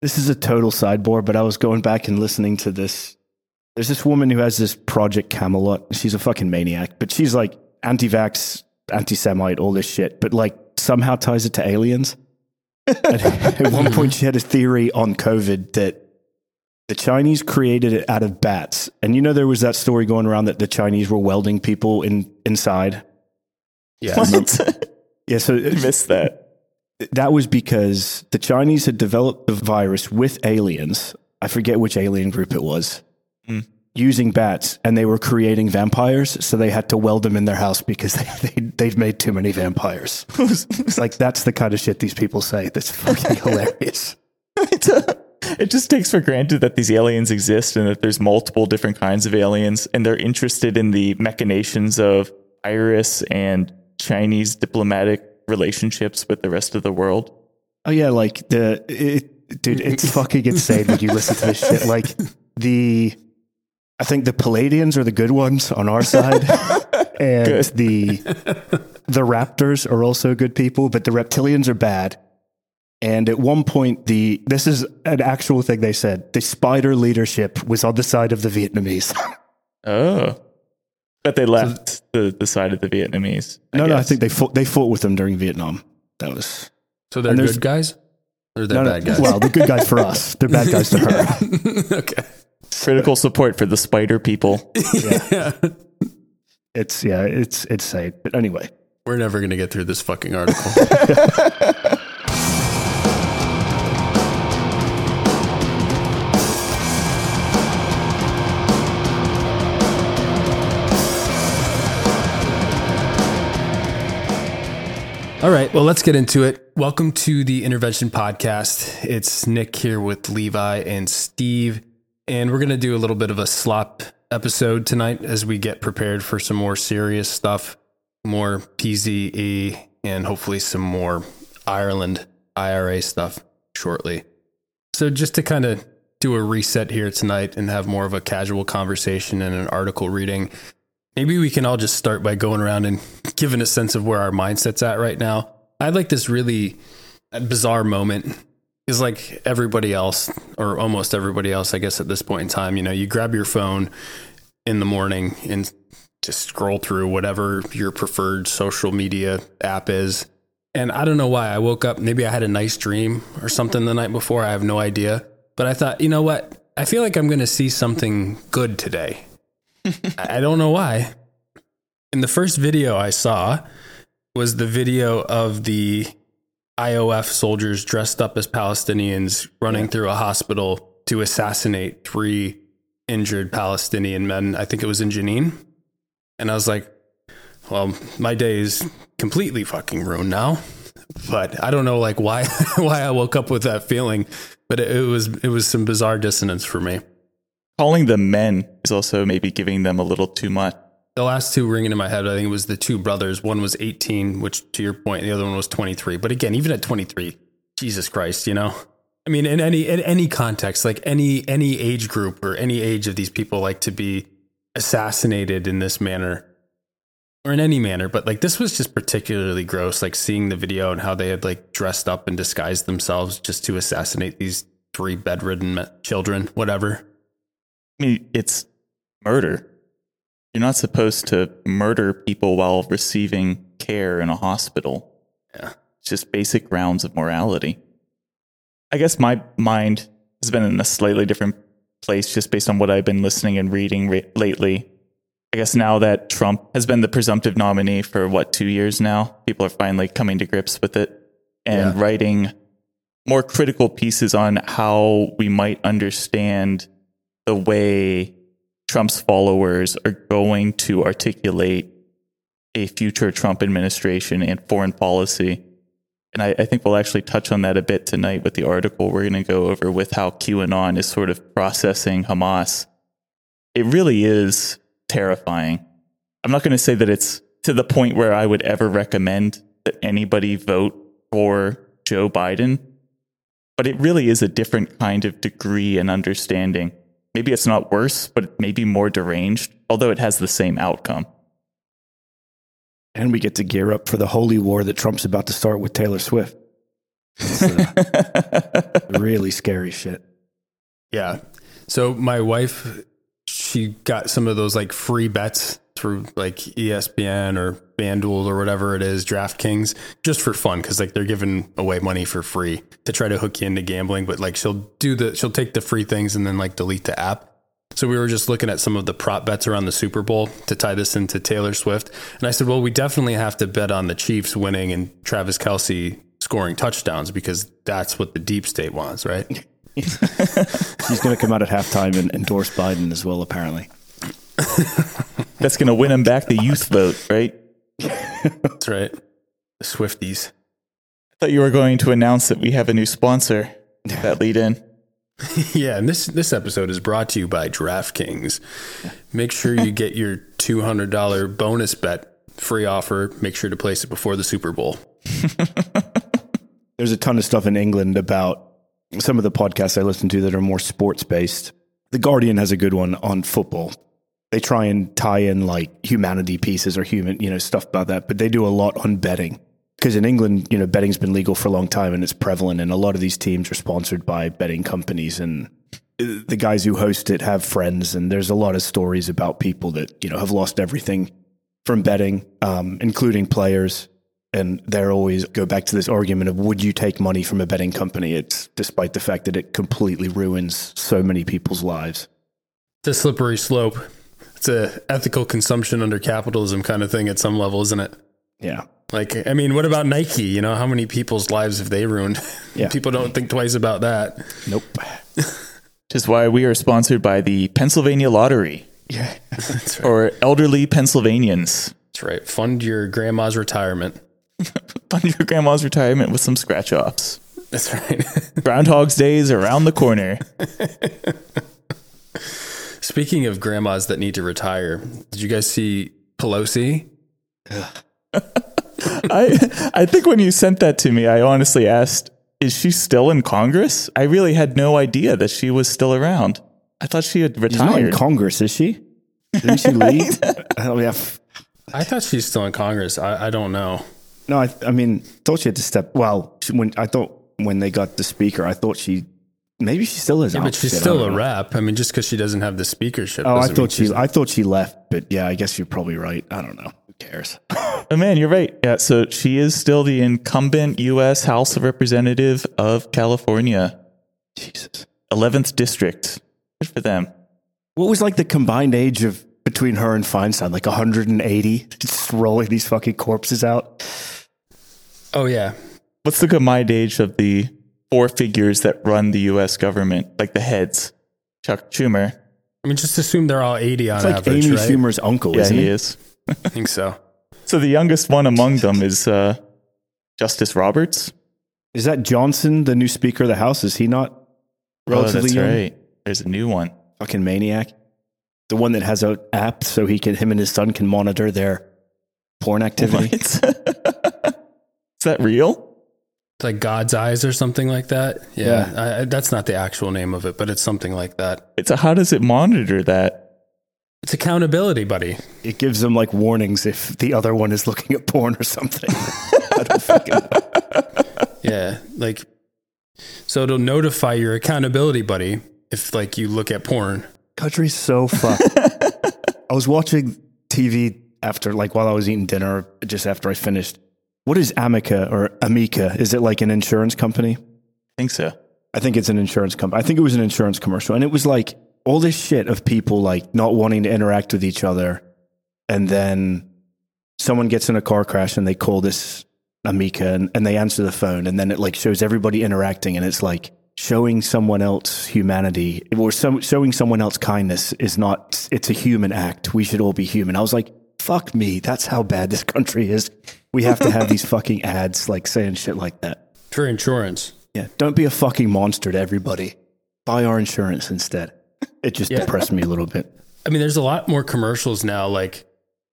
This is a total sidebar, but I was going back and listening to this. There's this woman who has this Project Camelot. She's a fucking maniac, but she's like anti vax, anti Semite, all this shit, but like somehow ties it to aliens. at, at one point, she had a theory on COVID that the Chinese created it out of bats. And you know, there was that story going around that the Chinese were welding people in inside. Yeah. What? Yeah, so I missed that. That was because the Chinese had developed the virus with aliens. I forget which alien group it was, Mm. using bats, and they were creating vampires. So they had to weld them in their house because they, they they've made too many vampires. It's like that's the kind of shit these people say. That's fucking hilarious. it, uh, it just takes for granted that these aliens exist and that there's multiple different kinds of aliens and they're interested in the machinations of iris and chinese diplomatic relationships with the rest of the world Oh yeah, like the it, dude, it's fucking insane when you listen to this shit. Like the, I think the Pleiadians are the good ones on our side, and Good. the the Raptors are also good people, but the Reptilians are bad. And at one point, the this is an actual thing they said. The Spider leadership was on the side of the Vietnamese. oh but they left the, the side of the vietnamese no, no, I think they fought. They fought with them during Vietnam. That was So they're And good guys? Or they're no, no, bad guys? Well, the good guys for us. They're bad guys to her. okay. critical support for the spider people Yeah. It's yeah, it's it's insane. But anyway, We're never going to get through this fucking article. All right, well, let's get into it. Welcome to the Intervention Podcast. It's Nick here with Levi and Steve, and we're going to do a little bit of a slop episode tonight as we get prepared for some more serious stuff, more PZE, and hopefully some more Ireland IRA stuff shortly. So, just to kind of do a reset here tonight and have more of a casual conversation and an article reading, maybe we can all just start by going around and giving a sense of where our mindset's at right now. I like this really bizarre moment. Is like everybody else, or almost everybody else, I guess, at this point in time, you know, you grab your phone in the morning and just scroll through whatever your preferred social media app is. And I don't know why I woke up, maybe I had a nice dream or something the night before. I have no idea. But I thought, you know what? I feel like I'm going to see something good today. I don't know why. And the first video I saw was the video of the IOF soldiers dressed up as Palestinians running through a hospital to assassinate three injured Palestinian men. I think it was in Jenin. And I was like, well, my day is completely fucking ruined now. But I don't know like why why I woke up with that feeling, but it, it was it was some bizarre dissonance for me. Calling them men is also maybe giving them a little too much The last two ringing in my head, I think it was the two brothers. One was 18, which to your point, the other one was 23. But again, even at 23, Jesus Christ, you know? I mean, in any in any context, like any any age group or any age of these people like to be assassinated in this manner or in any manner, but like this was just particularly gross, like seeing the video and how they had like dressed up and disguised themselves just to assassinate these three bedridden children, whatever. I mean, it's murder. You're not supposed to murder people while receiving care in a hospital. Yeah. It's just basic grounds of morality. I guess my mind has been in a slightly different place just based on what I've been listening and reading re- lately. I guess now that Trump has been the presumptive nominee for what, two years now, people are finally coming to grips with it and Yeah. writing more critical pieces on how we might understand the way Trump's followers are going to articulate a future Trump administration and foreign policy. And I, I think we'll actually touch on that a bit tonight with the article we're going to go over with how QAnon is sort of processing Hamas. It really is terrifying. I'm not going to say that it's to the point where I would ever recommend that anybody vote for Joe Biden, but it really is a different kind of degree and understanding. Maybe it's not worse, but it may be more deranged, although it has the same outcome. and we get to gear up for the holy war that Trump's about to start with Taylor Swift. Uh, really scary shit. Yeah. So my wife, she got some of those like free bets through like ESPN or FanDuel or whatever it is, DraftKings, just for fun because like they're giving away money for free to try to hook you into gambling. But like she'll do the she'll take the free things and then like delete the app. So we were just looking at some of the prop bets around the Super Bowl to tie this into Taylor Swift, and I said, well, we definitely have to bet on the Chiefs winning and Travis Kelce scoring touchdowns because that's what the deep state wants, right? He's going to come out at halftime and endorse Biden as well, apparently. That's going to win him back the youth vote, right? That's right. The Swifties. I thought you were going to announce that we have a new sponsor. That lead in. Yeah, and this this episode is brought to you by DraftKings. Make sure you get your two hundred dollar bonus bet free offer. Make sure to place it before the Super Bowl. There's a ton of stuff in England about some of the podcasts I listen to that are more sports based. The Guardian has a good one on football. They try and tie in like humanity pieces or human, you know, stuff about that, but they do a lot on betting. Because in England, you know, betting's been legal for a long time and it's prevalent, and a lot of these teams are sponsored by betting companies. And the guys who host it have friends, and there's a lot of stories about people that, you know, have lost everything from betting, um, including players. And they're always go back to this argument of would you take money from a betting company? It's despite the fact that it completely ruins so many people's lives. It's a slippery slope. It's a ethical consumption under capitalism kind of thing at some level, isn't it? Yeah. Like, I mean, what about Nike? You know, how many people's lives have they ruined? Yeah. People don't think twice about that. Nope. Which is why we are sponsored by the Pennsylvania Lottery Yeah. That's right. or elderly Pennsylvanians. That's right. Fund your grandma's retirement. Fund your grandma's retirement with some scratch offs. That's right. Groundhog's Day is around the corner. Speaking of grandmas that need to retire, did you guys see Pelosi? I I think when you sent that to me, I honestly asked, "Is she still in Congress?" I really had no idea that she was still around. I thought she had retired. She's not in retired. Congress, is she? Didn't she leave? oh, yeah. f- I thought she's still in Congress. I, I don't know. No, I, I mean, thought she had to step. Well, she, when I thought when they got the speaker, I thought she maybe she still is. Yeah, but she's still a know. rep. I mean, just because she doesn't have the speakership. Oh, I thought she. she's- I thought she left, but yeah, I guess you're probably right. I don't know. Who cares? Oh man, you're right. Yeah, so she is still the incumbent U.S. House of Representative of California, Jesus. 11th district. Good for them. What was like the combined age of between her and Feinstein? Like 180, just rolling these fucking corpses out. Oh yeah, What's the combined age of the four figures that run the U.S. government, like the heads? Chuck Schumer. I mean, just assume they're all eighty on It's like average, Amy right? Schumer's uncle, Yeah, isn't he he? is. I think so. So the youngest one among them is uh, Justice Roberts. Is that Johnson, the new Speaker of the House? Is he not Oh, relatively that's young? right. There's a new one. Fucking maniac. The one that has an app so he can, him and his son can monitor their porn activity. What? is that real? It's like God's eyes or something like that. Yeah, Yeah. I, I, that's not the actual name of it, but it's something like that. It's a, how does it monitor that? It's accountability, buddy. It gives them like warnings if the other one is looking at porn or something. I don't fucking. Yeah, like so it'll notify your accountability buddy if like you look at porn. Country's so fucked. I was watching TV after, like, while I was eating dinner, just after I finished. What is Amica or Amica? Is it like an insurance company? I think so. I think it's an insurance company. I think it was an insurance commercial. And it was like all this shit of people like not wanting to interact with each other. And then someone gets in a car crash and they call this Amica and, and they answer the phone. And then it like shows everybody interacting. And it's like showing someone else humanity or some, showing someone else kindness is not, it's a human act. We should all be human. I was like, fuck me. That's how bad this country is. We have to have these fucking ads like saying shit like that. For insurance. Yeah, don't be a fucking monster to everybody. Buy our insurance instead. It just Yeah. depressed me a little bit. I mean, there's a lot more commercials now, like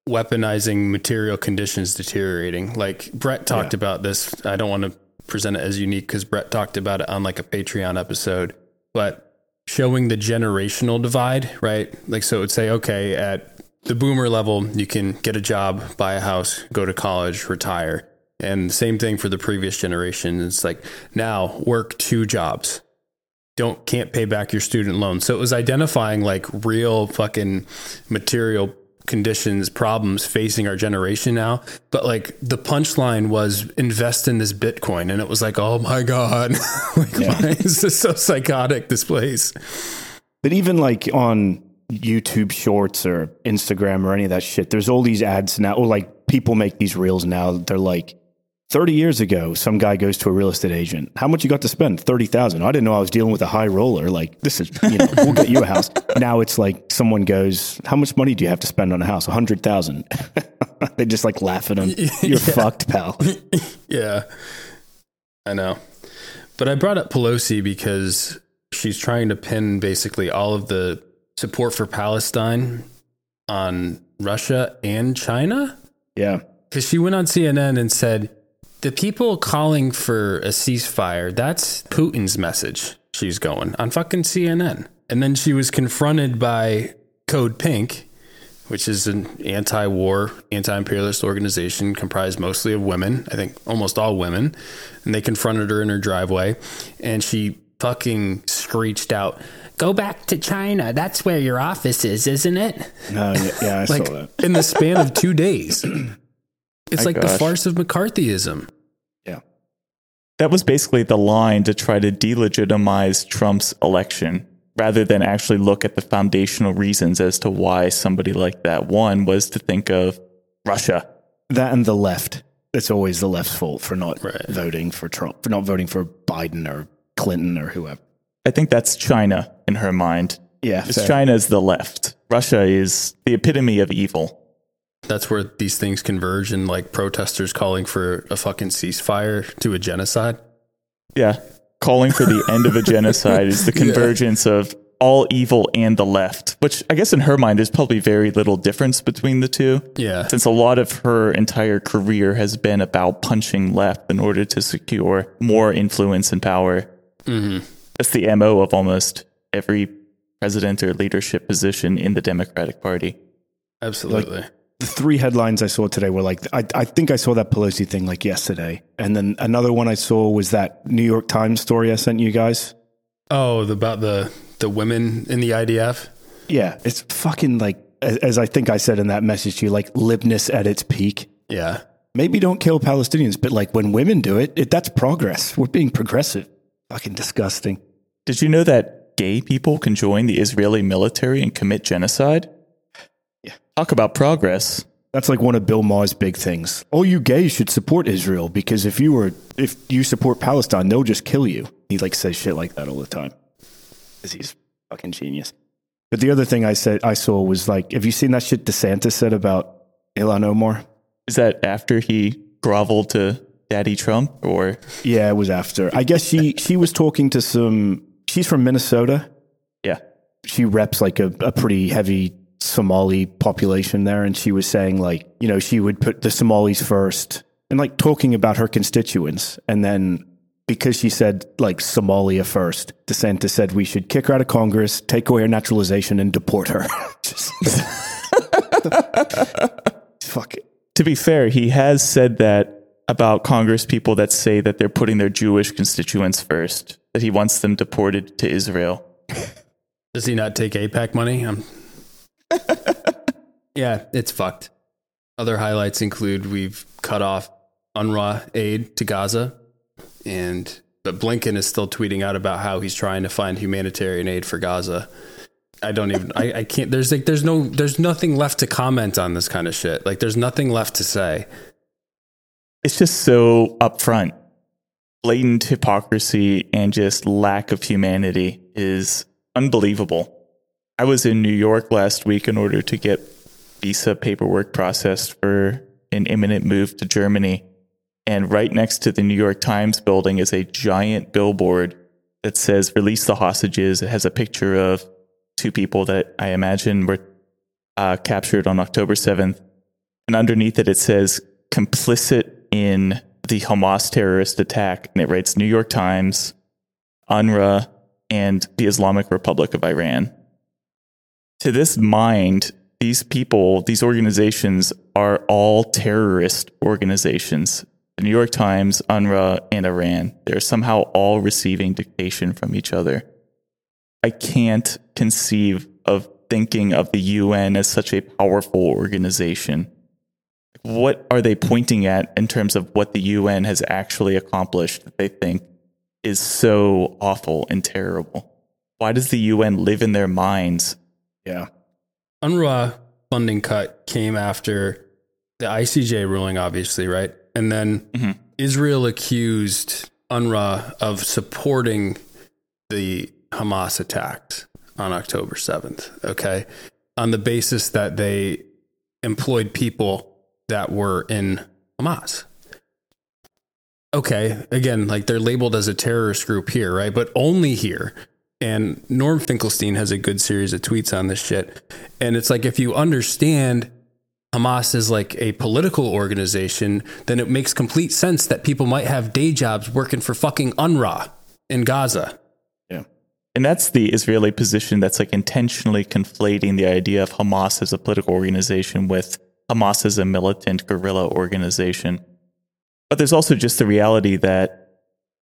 weaponizing material conditions deteriorating. Like Brett talked about this. I don't want to present it as unique because Brett talked about it on like a Patreon episode, but showing the generational divide, right? Like, so it would say, okay, at the boomer level, you can get a job, buy a house, go to college, retire. And same thing for the previous generation. It's like now work two jobs, don't can't pay back your student loan. So it was identifying like real fucking material conditions, problems facing our generation now. But like the punchline was invest in this Bitcoin. And it was like, oh my God, like, Yeah. why is this so psychotic, this place? But even like on YouTube Shorts or Instagram or any of that shit, there's all these ads now. Or like people make these reels now. They're like, 30 years ago, some guy goes to a real estate agent. How much you got to spend? 30,000. I didn't know I was dealing with a high roller. Like, this is, you know, we'll get you a house. Now it's like someone goes, How much money do you have to spend on a house? 100,000. they just like laugh at him. You're fucked, pal. Yeah, I know. But I brought up Pelosi because she's trying to pin basically all of the support for Palestine on Russia and China. Yeah. Because she went on CNN and said, the people calling for a ceasefire, that's Putin's message. She's going on fucking CNN. And then she was confronted by Code Pink, which is an anti war, anti imperialist organization comprised mostly of women, I think almost all women. And they confronted her in her driveway and she fucking screeched out, Go back to China. That's where your office is, isn't it? No, yeah, yeah, I Like saw that. in the span of two days. It's My like the farce of McCarthyism. Yeah. That was basically the line to try to delegitimize Trump's election rather than actually look at the foundational reasons as to why somebody like that won was to think of Russia. That and the left. It's always the left's fault for not Right. voting for Trump, for not voting for Biden or Clinton or whoever. I think that's China in her mind. Yeah. Fair. China is the left. Russia is the epitome of evil. That's where these things converge and like protesters calling for a fucking ceasefire to a genocide. Yeah. Calling for the end of a genocide is the convergence of all evil and the left, which I guess in her mind there's probably very little difference between the two. Yeah. Since a lot of her entire career has been about punching left in order to secure more influence and power. Mm-hmm. That's the MO of almost every president or leadership position in the Democratic Party. Absolutely. the three headlines I saw today were like, I, I think I saw that Pelosi thing like yesterday. And then another one I saw was that New York Times story I sent you guys. oh, the- about the the women in the IDF. Yeah. It's fucking like, as, as I think I said in that message to you, like libness at its peak. Yeah. Maybe don't kill Palestinians, but like when women do it, it that's progress. We're being progressive. Fucking disgusting. Did you know that gay people can join the Israeli military and commit genocide? Yeah. Talk about progress. That's like one of Bill Maher's big things. All you gays should support Israel because if you were if you support Palestine, they'll just kill you. He like says shit like that all the time. Cuz he's fucking genius. But the other thing I said I saw was like, have you seen that shit DeSantis said about Ilhan Omar? Is that after he groveled to Daddy Trump or Yeah, it was after. I guess she she was talking to some she's from Minnesota. yeah. she reps like a, a pretty heavy Somali population there, and she was saying like, you know, she would put the Somalis first, and like talking about her constituents, and then because she said like Somalia first, DeSantis said we should kick her out of Congress, take away her naturalization, and deport her. Just- Fuck it. To be fair, he has said that about Congress people that say that they're putting their Jewish constituents first, that he wants them deported to Israel. Does he not take AIPAC money? Um, yeah, it's fucked. Other highlights include we've cut off UNRWA aid to Gaza, and but Blinken is still tweeting out about how he's trying to find humanitarian aid for Gaza. I don't even. I, I can't. There's like. There's no. There's nothing left to comment on this kind of shit. Like there's nothing left to say. It's just so upfront. Blatant hypocrisy and just lack of humanity is unbelievable. I was in New York last week in order to get visa paperwork processed for an imminent move to Germany. And right next to the New York Times building is a giant billboard that says release the hostages. It has a picture of two people that I imagine were uh, captured on October 7th. And underneath it, it says complicit in the Hamas terrorist attack. And it writes New York Times, UNRWA, and the Islamic Republic of Iran. To this mind, these people, these organizations are all terrorist organizations. The New York Times, UNRWA, and Iran. They're somehow all receiving dictation from each other. I can't conceive of thinking of the UN as such a powerful organization. What are they pointing at in terms of what the UN has actually accomplished that they think is so awful and terrible? Why does the UN live in their minds? Yeah. UNRWA funding cut came after the ICJ ruling, obviously, right? And then Mm-hmm. Israel accused UNRWA of supporting the Hamas attacks on October 7th, okay? On the basis that they employed people that were in Hamas. Okay, again, like they're labeled as a terrorist group here, right? But only here. And Norm Finkelstein has a good series of tweets on this shit. And it's like if you understand Hamas is like a political organization, then it makes complete sense that people might have day jobs working for fucking UNRWA in Gaza. Yeah. And that's the Israeli position that's like intentionally conflating the idea of Hamas as a political organization with Hamas is a militant guerrilla organization. But there's also just the reality that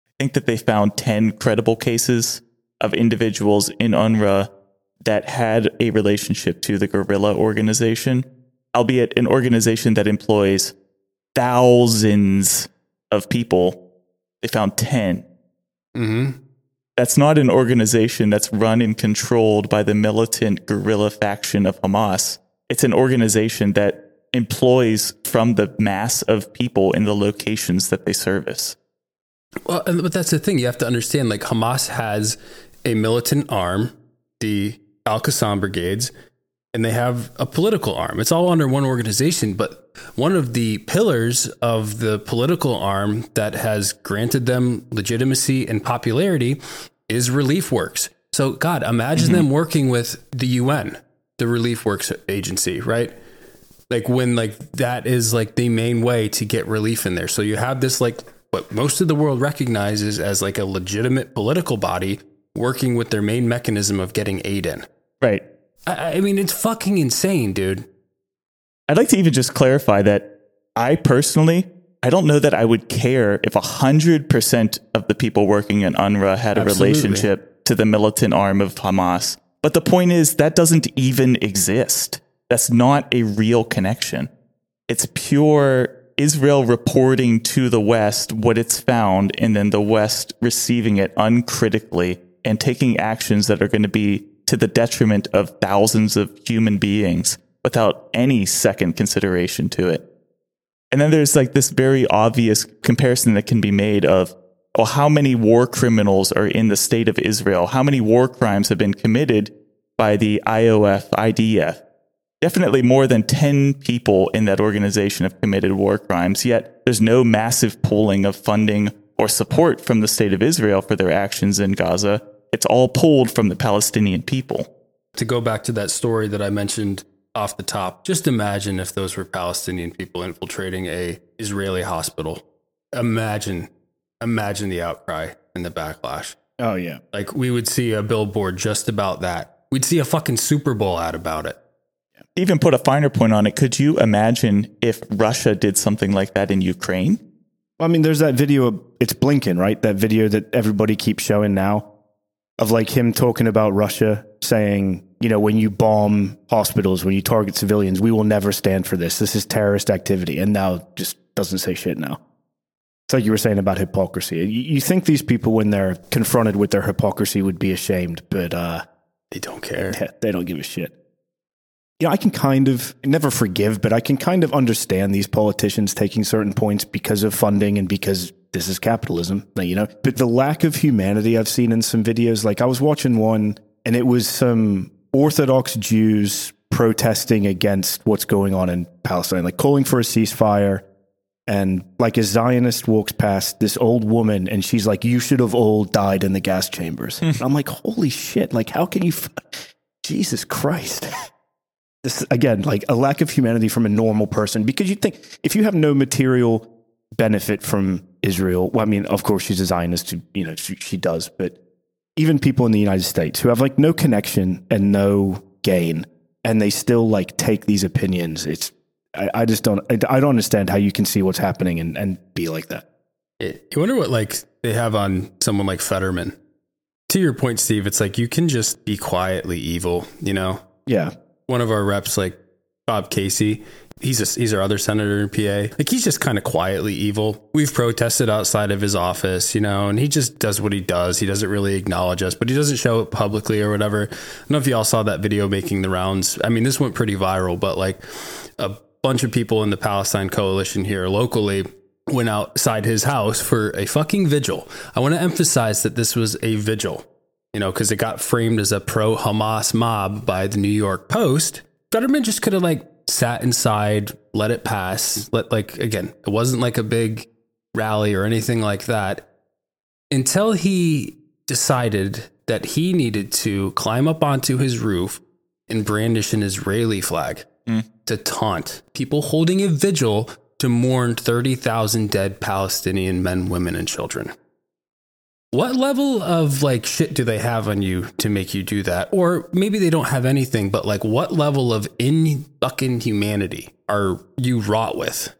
I think that they found 10 credible cases of individuals in UNRWA that had a relationship to the guerrilla organization, albeit an organization that employs thousands of people. They found 10 Mm-hmm. that's not an organization that's run and controlled by the militant guerrilla faction of Hamas. It's an organization that employs from the mass of people in the locations that they service. Well, but that's the thing. You have to understand like Hamas has a militant arm, the Al Qassam brigades, and they have a political arm. It's all under one organization, but one of the pillars of the political arm that has granted them legitimacy and popularity is Relief Works. So, God, imagine mm-hmm. them working with the UN, the Relief Works agency, right? Like when like that is like the main way to get relief in there. So you have this like what most of the world recognizes as like a legitimate political body working with their main mechanism of getting aid in. Right. I, I mean, it's fucking insane, dude. I'd like to even just clarify that I personally, I don't know that I would care if 100% of the people working in UNRWA had a Absolutely. relationship to the militant arm of Hamas. But the point is, that doesn't even exist. That's not a real connection. It's pure Israel reporting to the West what it's found, and then the West receiving it uncritically and taking actions that are going to be to the detriment of thousands of human beings without any second consideration to it. And then there's like this very obvious comparison that can be made of, oh, how many war criminals are in the state of Israel? How many war crimes have been committed by the IOF, IDF? Definitely more than 10 people in that organization have committed war crimes, yet there's no massive pooling of funding or support from the state of Israel for their actions in Gaza. It's all pulled from the Palestinian people. To go back to that story that I mentioned off the top, just imagine if those were Palestinian people infiltrating a Israeli hospital. Imagine, imagine the outcry and the backlash. Oh yeah. Like we would see a billboard just about that. We'd see a fucking Super Bowl ad about it. Even put a finer point on it, could you imagine if Russia did something like that in Ukraine? I mean, there's that video. Of, it's Blinken, right? That video that everybody keeps showing now of like him talking about Russia, saying, you know, when you bomb hospitals, when you target civilians, we will never stand for this. This is terrorist activity. And now just doesn't say shit now. It's like you were saying about hypocrisy. You, you think these people, when they're confronted with their hypocrisy, would be ashamed, but uh, They don't care. yeah, they don't give a shit. You know, I can kind of never forgive, but I can kind of understand these politicians taking certain points because of funding and because this is capitalism, you know. But the lack of humanity I've seen in some videos, like I was watching one and it was some Orthodox Jews protesting against what's going on in Palestine, like calling for a ceasefire. And like a Zionist walks past this old woman and she's like, You should have all died in the gas chambers. And I'm like, Holy shit. Like, how can you? F- Jesus Christ. This again, like a lack of humanity from a normal person because you think if you have no material benefit from Israel, well, I mean, of course she's a Zionist, who, you know, she, she does, but even people in the United States who have like no connection and no gain, and they still like take these opinions. It's I, I just don't I, I don't understand how you can see what's happening and, and be like that. It, you wonder what like they have on someone like Fetterman. To your point, Steve, it's like you can just be quietly evil, you know? Yeah. One of our reps, like Bob Casey, he's a, he's our other senator in PA. Like he's just kind of quietly evil. We've protested outside of his office, you know, and he just does what he does. He doesn't really acknowledge us, but he doesn't show it publicly or whatever. I don't know if y'all saw that video making the rounds. I mean, this went pretty viral, but like a bunch of people in the Palestine Coalition here locally went outside his house for a fucking vigil. I want to emphasize that this was a vigil, you know, because it got framed as a pro Hamas mob by the New York Post. Fetterman just could have like sat inside, let it pass. Let like again, it wasn't like a big rally or anything like that until he decided that he needed to climb up onto his roof and brandish an Israeli flag hmm. to taunt people holding a vigil to mourn 30,000 dead Palestinian men, women, and children. What level of like shit do they have on you to make you do that? Or maybe they don't have anything, but like what level of in fucking humanity are you wrought with?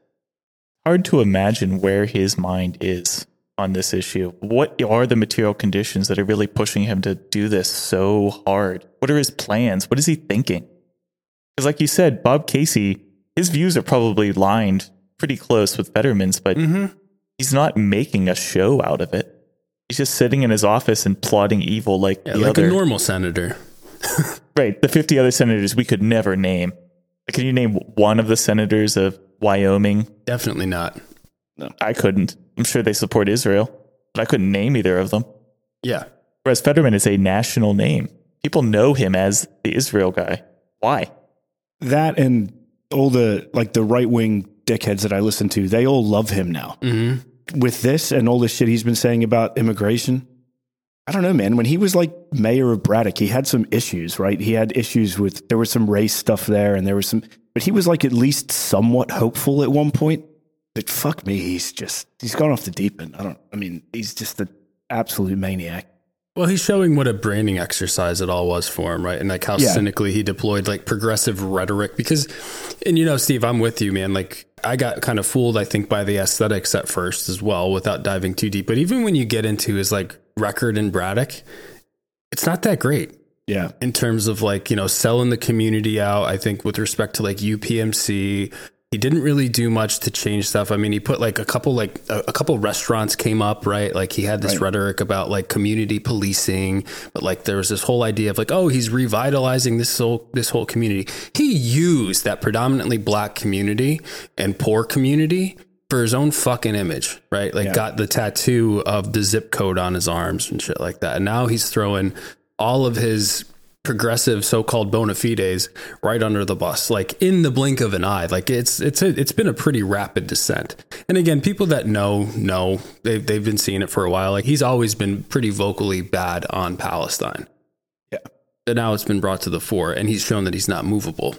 Hard to imagine where his mind is on this issue. What are the material conditions that are really pushing him to do this so hard? What are his plans? What is he thinking? Because, like you said, Bob Casey, his views are probably lined pretty close with Fetterman's, but mm-hmm. he's not making a show out of it. He's just sitting in his office and plotting evil like Yeah, the like other. a normal senator. right, the 50 other senators we could never name. Can you name one of the senators of Wyoming? Definitely not. No. I couldn't. I'm sure they support Israel, but I couldn't name either of them. Yeah. Whereas Fetterman is a national name. People know him as the Israel guy. Why? That and all the like the right wing dickheads that I listen to, they all love him now. Mm-hmm. With this and all the shit he's been saying about immigration, I don't know, man. When he was like mayor of Braddock, he had some issues, right? He had issues with there was some race stuff there, and there was some, but he was like at least somewhat hopeful at one point. But fuck me, he's just he's gone off the deep end. I don't. I mean, he's just an absolute maniac. Well, he's showing what a branding exercise it all was for him, right? And like how Yeah. cynically he deployed like progressive rhetoric. Because, and you know, Steve, I'm with you, man. Like, I got kind of fooled, I think, by the aesthetics at first as well, without diving too deep. But even when you get into his like record in Braddock, it's not that great Yeah, in terms of like you know selling the community out i think with respect to like upmc he didn't really do much to change stuff i mean he put like a couple like a, a couple restaurants came up right like he had this Right. rhetoric about like community policing but like there was this whole idea of like oh he's revitalizing this whole this whole community he used that predominantly black community and poor community for his own fucking image, right? Like Yeah. got the tattoo of the zip code on his arms and shit like that. And now he's throwing all of his progressive so-called bona fides right under the bus like in the blink of an eye. Like it's it's a, it's been a pretty rapid descent. And again people that know know they've, they've been seeing it for a while. Like he's always been pretty vocally bad on palestine. Yeah. but now it's been brought to the fore and he's shown that he's not movable.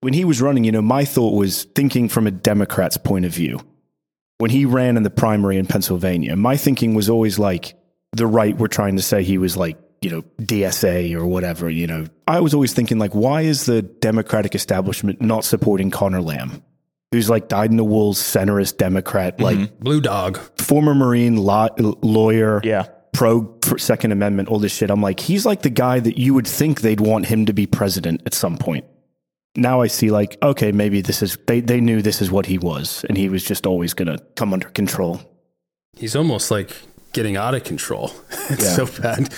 When he was running, you know, my thought was thinking from a Democrat's point of view. When he ran in the primary in Pennsylvania, my thinking was always like the right were trying to say he was like, you know, DSA or whatever, you know. I was always thinking like, why is the Democratic establishment not supporting Connor Lamb? Who's like dyed in the wool centrist Democrat, mm-hmm. like blue dog former Marine law, lawyer, Yeah. pro Second Amendment, all this shit. I'm like, he's like the guy that you would think they'd want him to be president at some point. Now I see, like, okay, maybe this is, they, they knew this is what he was, and he was just always going to come under control. he's almost like getting out of control it's Yeah. so bad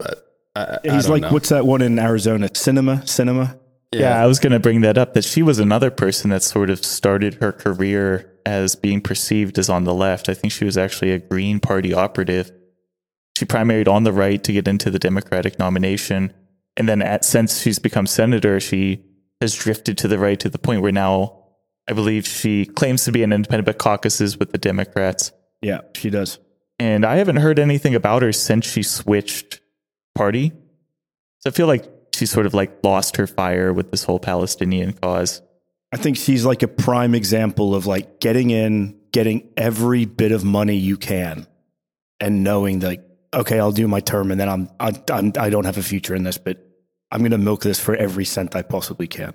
but I, I He's don't like, know. what's that one in Arizona? Sinema? Sinema? Yeah, I was going to bring that up that she was another person that sort of started her career as being perceived as on the left. I think she was actually a Green Party operative. She primaried on the right to get into the Democratic nomination. And then at, since she's become senator, she has drifted to the right to the point where now I believe she claims to be an independent but caucuses with the Democrats. Yeah, she does. And I haven't heard anything about her since she switched party. So I feel like she sort of like lost her fire with this whole Palestinian cause. I think she's like a prime example of like getting in, getting every bit of money you can, and knowing that okay, I'll do my term, and then I'm, I'm, I'm I don't have a future in this, but I'm going to milk this for every cent I possibly can.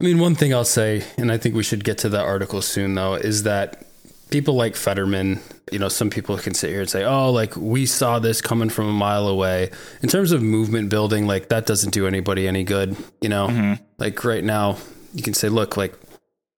I mean, one thing I'll say, and I think we should get to that article soon, though, is that people like Fetterman, you know, some people can sit here and say, oh, like we saw this coming from a mile away. In terms of movement building, like that doesn't do anybody any good, you know? Mm-hmm. Like right now, you can say, look, like,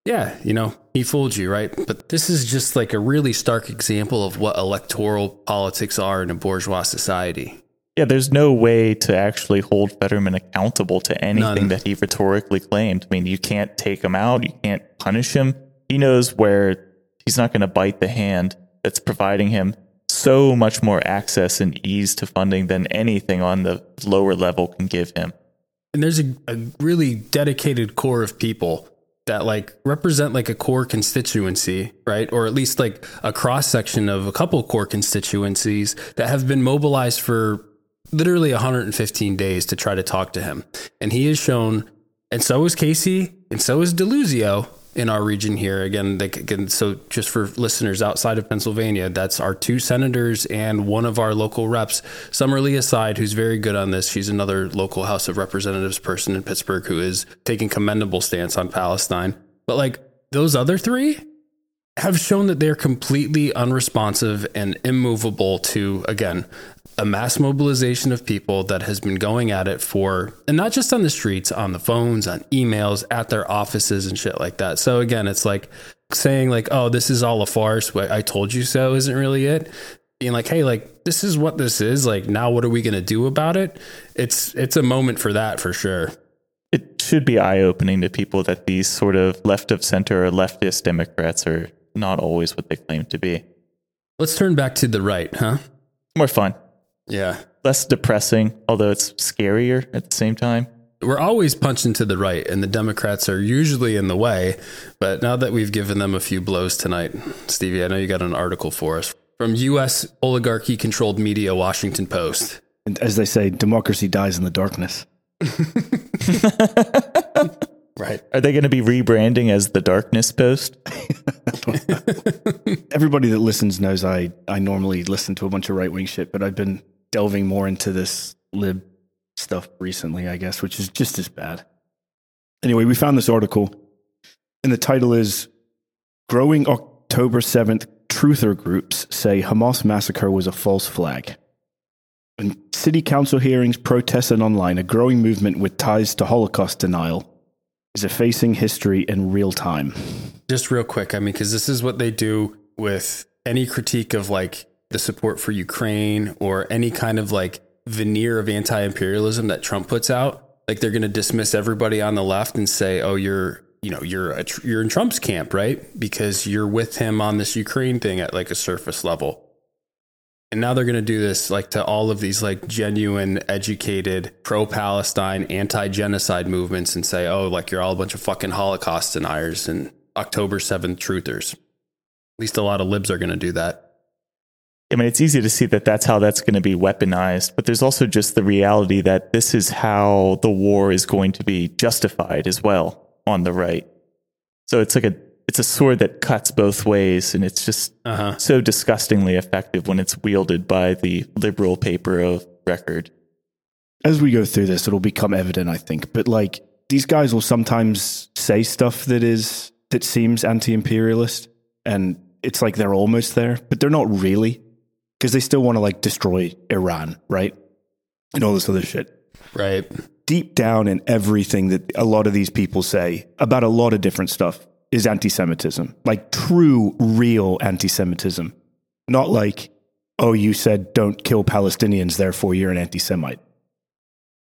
yeah, you know, he fooled you, right? But this is just like a really stark example of what electoral politics are in a bourgeois society. Yeah, there's no way to actually hold Fetterman accountable to anything None. that he rhetorically claimed. I mean, you can't take him out, you can't punish him. He knows where he's not going to bite the hand that's providing him so much more access and ease to funding than anything on the lower level can give him. And there's a, a really dedicated core of people that like represent like a core constituency, right? Or at least like a cross section of a couple core constituencies that have been mobilized for literally 115 days to try to talk to him. And he has shown, and so is Casey, and so is Deluzio, in our region here. Again, they, again, so just for listeners outside of Pennsylvania, that's our two senators and one of our local reps, Summer Lee Aside, who's very good on this. She's another local House of Representatives person in Pittsburgh who is taking commendable stance on Palestine. But like those other three have shown that they're completely unresponsive and immovable to, again, a mass mobilization of people that has been going at it for, and not just on the streets, on the phones, on emails, at their offices and shit like that. So again, it's like saying like, "Oh, this is all a farce." I told you so isn't really it. Being like, "Hey, like this is what this is. Like now, what are we gonna do about it?" It's it's a moment for that for sure. It should be eye opening to people that these sort of left of center or leftist Democrats are not always what they claim to be. Let's turn back to the right, huh? More fun. Yeah. Less depressing, although it's scarier at the same time. We're always punching to the right, and the Democrats are usually in the way. But now that we've given them a few blows tonight, Stevie, I know you got an article for us from U.S. oligarchy controlled media, Washington Post. And as they say, democracy dies in the darkness. right. Are they going to be rebranding as the Darkness Post? Everybody that listens knows I, I normally listen to a bunch of right wing shit, but I've been delving more into this lib stuff recently, I guess, which is just as bad. Anyway, we found this article, and the title is Growing October 7th Truther Groups Say Hamas Massacre Was a False Flag. In city council hearings, protests, and online, a growing movement with ties to Holocaust denial is effacing history in real time. Just real quick, I mean, because this is what they do with any critique of like the support for Ukraine or any kind of like veneer of anti-imperialism that Trump puts out, like they're going to dismiss everybody on the left and say, "Oh, you're you know you're a, you're in Trump's camp, right? Because you're with him on this Ukraine thing at like a surface level." And now they're going to do this like to all of these like genuine, educated, pro Palestine, anti genocide movements and say, oh, like you're all a bunch of fucking Holocaust deniers and October 7th truthers. At least a lot of libs are going to do that. I mean, it's easy to see that that's how that's going to be weaponized, but there's also just the reality that this is how the war is going to be justified as well on the right. So it's like a it's a sword that cuts both ways, and it's just uh-huh. so disgustingly effective when it's wielded by the liberal paper of record. As we go through this, it'll become evident, I think. But like these guys will sometimes say stuff that is that seems anti-imperialist, and it's like they're almost there, but they're not really because they still want to like destroy Iran, right? And all this other shit. Right. Deep down in everything that a lot of these people say about a lot of different stuff is anti Semitism, like true, real anti Semitism. Not like, oh, you said don't kill Palestinians, therefore you're an anti Semite.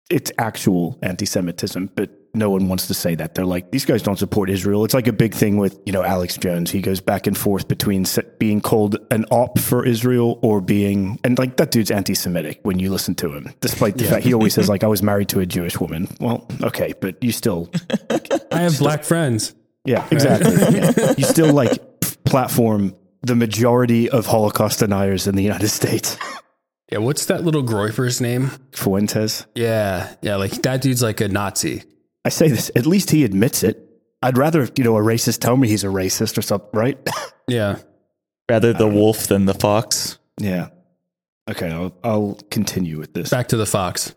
It's actual anti Semitism, but no one wants to say that. They're like, these guys don't support Israel. It's like a big thing with, you know, Alex Jones. He goes back and forth between being called an op for Israel or being, and like that dude's anti Semitic when you listen to him, despite the yeah. fact he always says, like, I was married to a Jewish woman. Well, okay, but you still. I have black friends. Yeah, exactly. yeah. You still like platform the majority of Holocaust deniers in the United States. Yeah, what's that little Groyper's name? Fuentes. Yeah, yeah, like that dude's like a Nazi. I say this, at least he admits it. I'd rather, you know, a racist tell me he's a racist or something, right? Yeah. Rather the wolf than the fox. Yeah. Okay, I'll, I'll continue with this. Back to the fox.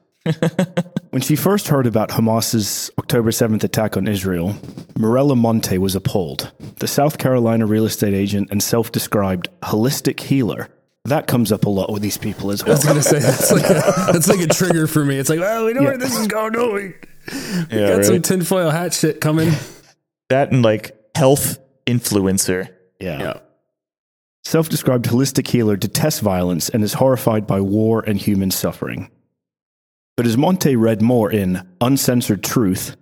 When she first heard about Hamas's October 7th attack on Israel, Morella Monte was appalled. The South Carolina real estate agent and self described holistic healer. That comes up a lot with these people as well. I was gonna say that's like a, that's like a trigger for me. It's like, well, we know where this is going, don't we? Yeah, Got some tinfoil hat shit coming. that and like health influencer. Yeah. Yeah. Self described holistic healer detests violence and is horrified by war and human suffering. But as Monte read more in Uncensored Truth,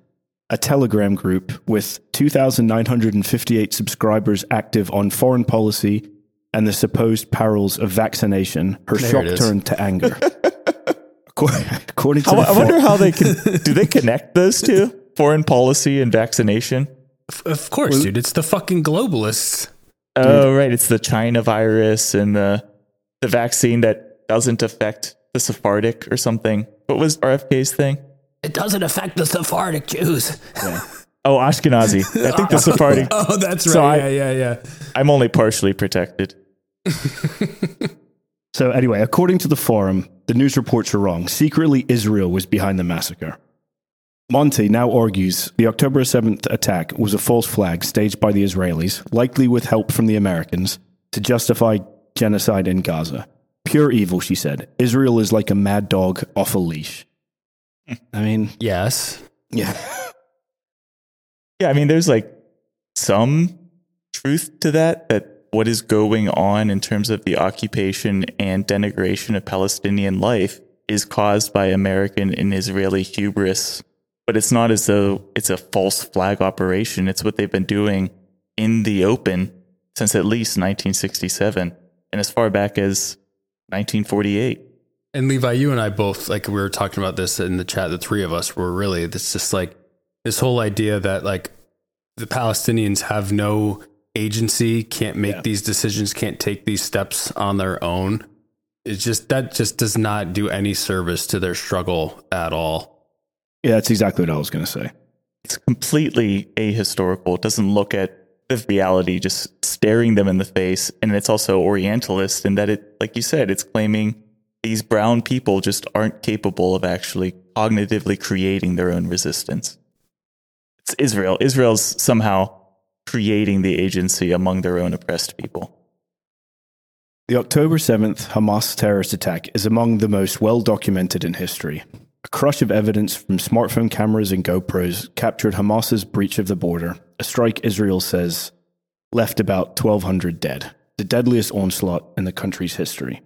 a Telegram group with 2,958 subscribers active on foreign policy and the supposed perils of vaccination, her There shock turned to anger. According according to I, the I wonder for- how they can do they connect those two? Foreign policy and vaccination. Of course, dude. It's the fucking globalists. Oh, right. It's the China virus and the the vaccine that doesn't affect the Sephardic or something. What was RFK's thing? It doesn't affect the Sephardic Jews. Oh, Ashkenazi. I think the Sephardic. Oh, that's right. So I- yeah, yeah, yeah. I'm only partially protected. So, anyway, according to the forum, the news reports are wrong. Secretly, Israel was behind the massacre. Monty now argues the October 7th attack was a false flag staged by the Israelis, likely with help from the Americans, to justify genocide in Gaza. Pure evil, she said. Israel is like a mad dog off a leash. I mean, Yes. yeah. Yeah, I mean, there's like some truth to that, that what is going on in terms of the occupation and denigration of Palestinian life is caused by American and Israeli hubris. But it's not as though it's a false flag operation. It's what they've been doing in the open since at least 1967 and as far back as 1948. And Levi, you and I both like we were talking about this in the chat. The three of us were really it's just like this whole idea that like the Palestinians have no agency, can't make Yeah. these decisions, can't take these steps on their own. It's just that just does not do any service to their struggle at all. Yeah, that's exactly what I was going to say. it's completely ahistorical. It doesn't look at the reality, just staring them in the face. And it's also Orientalist in that it, like you said, it's claiming these brown people just aren't capable of actually cognitively creating their own resistance. It's Israel. Israel's somehow creating the agency among their own oppressed people. The October 7th Hamas terrorist attack is among the most well documented in history. A crush of evidence from smartphone cameras and GoPros captured Hamas's breach of the border, a strike Israel says left about 1,200 dead, the deadliest onslaught in the country's history.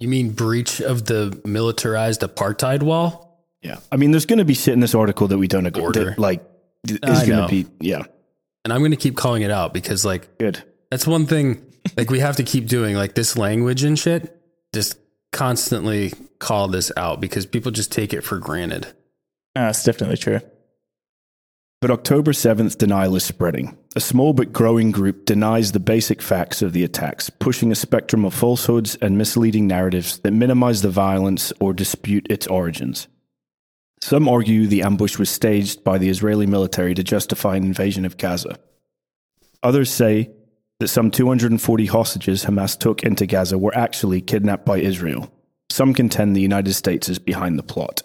You mean breach of the militarized apartheid wall? Yeah. I mean, there's going to be shit in this article that we don't agree that, like, is going to be, yeah, And I'm going to keep calling it out because like good. That's one thing like we have to keep doing like this language and shit. Just constantly call this out because people just take it for granted. Uh, that's definitely true. But October 7th denial is spreading. A small but growing group denies the basic facts of the attacks, pushing a spectrum of falsehoods and misleading narratives that minimize the violence or dispute its origins. Some argue the ambush was staged by the Israeli military to justify an invasion of Gaza. Others say that some 240 hostages Hamas took into Gaza were actually kidnapped by Israel. Some contend the United States is behind the plot.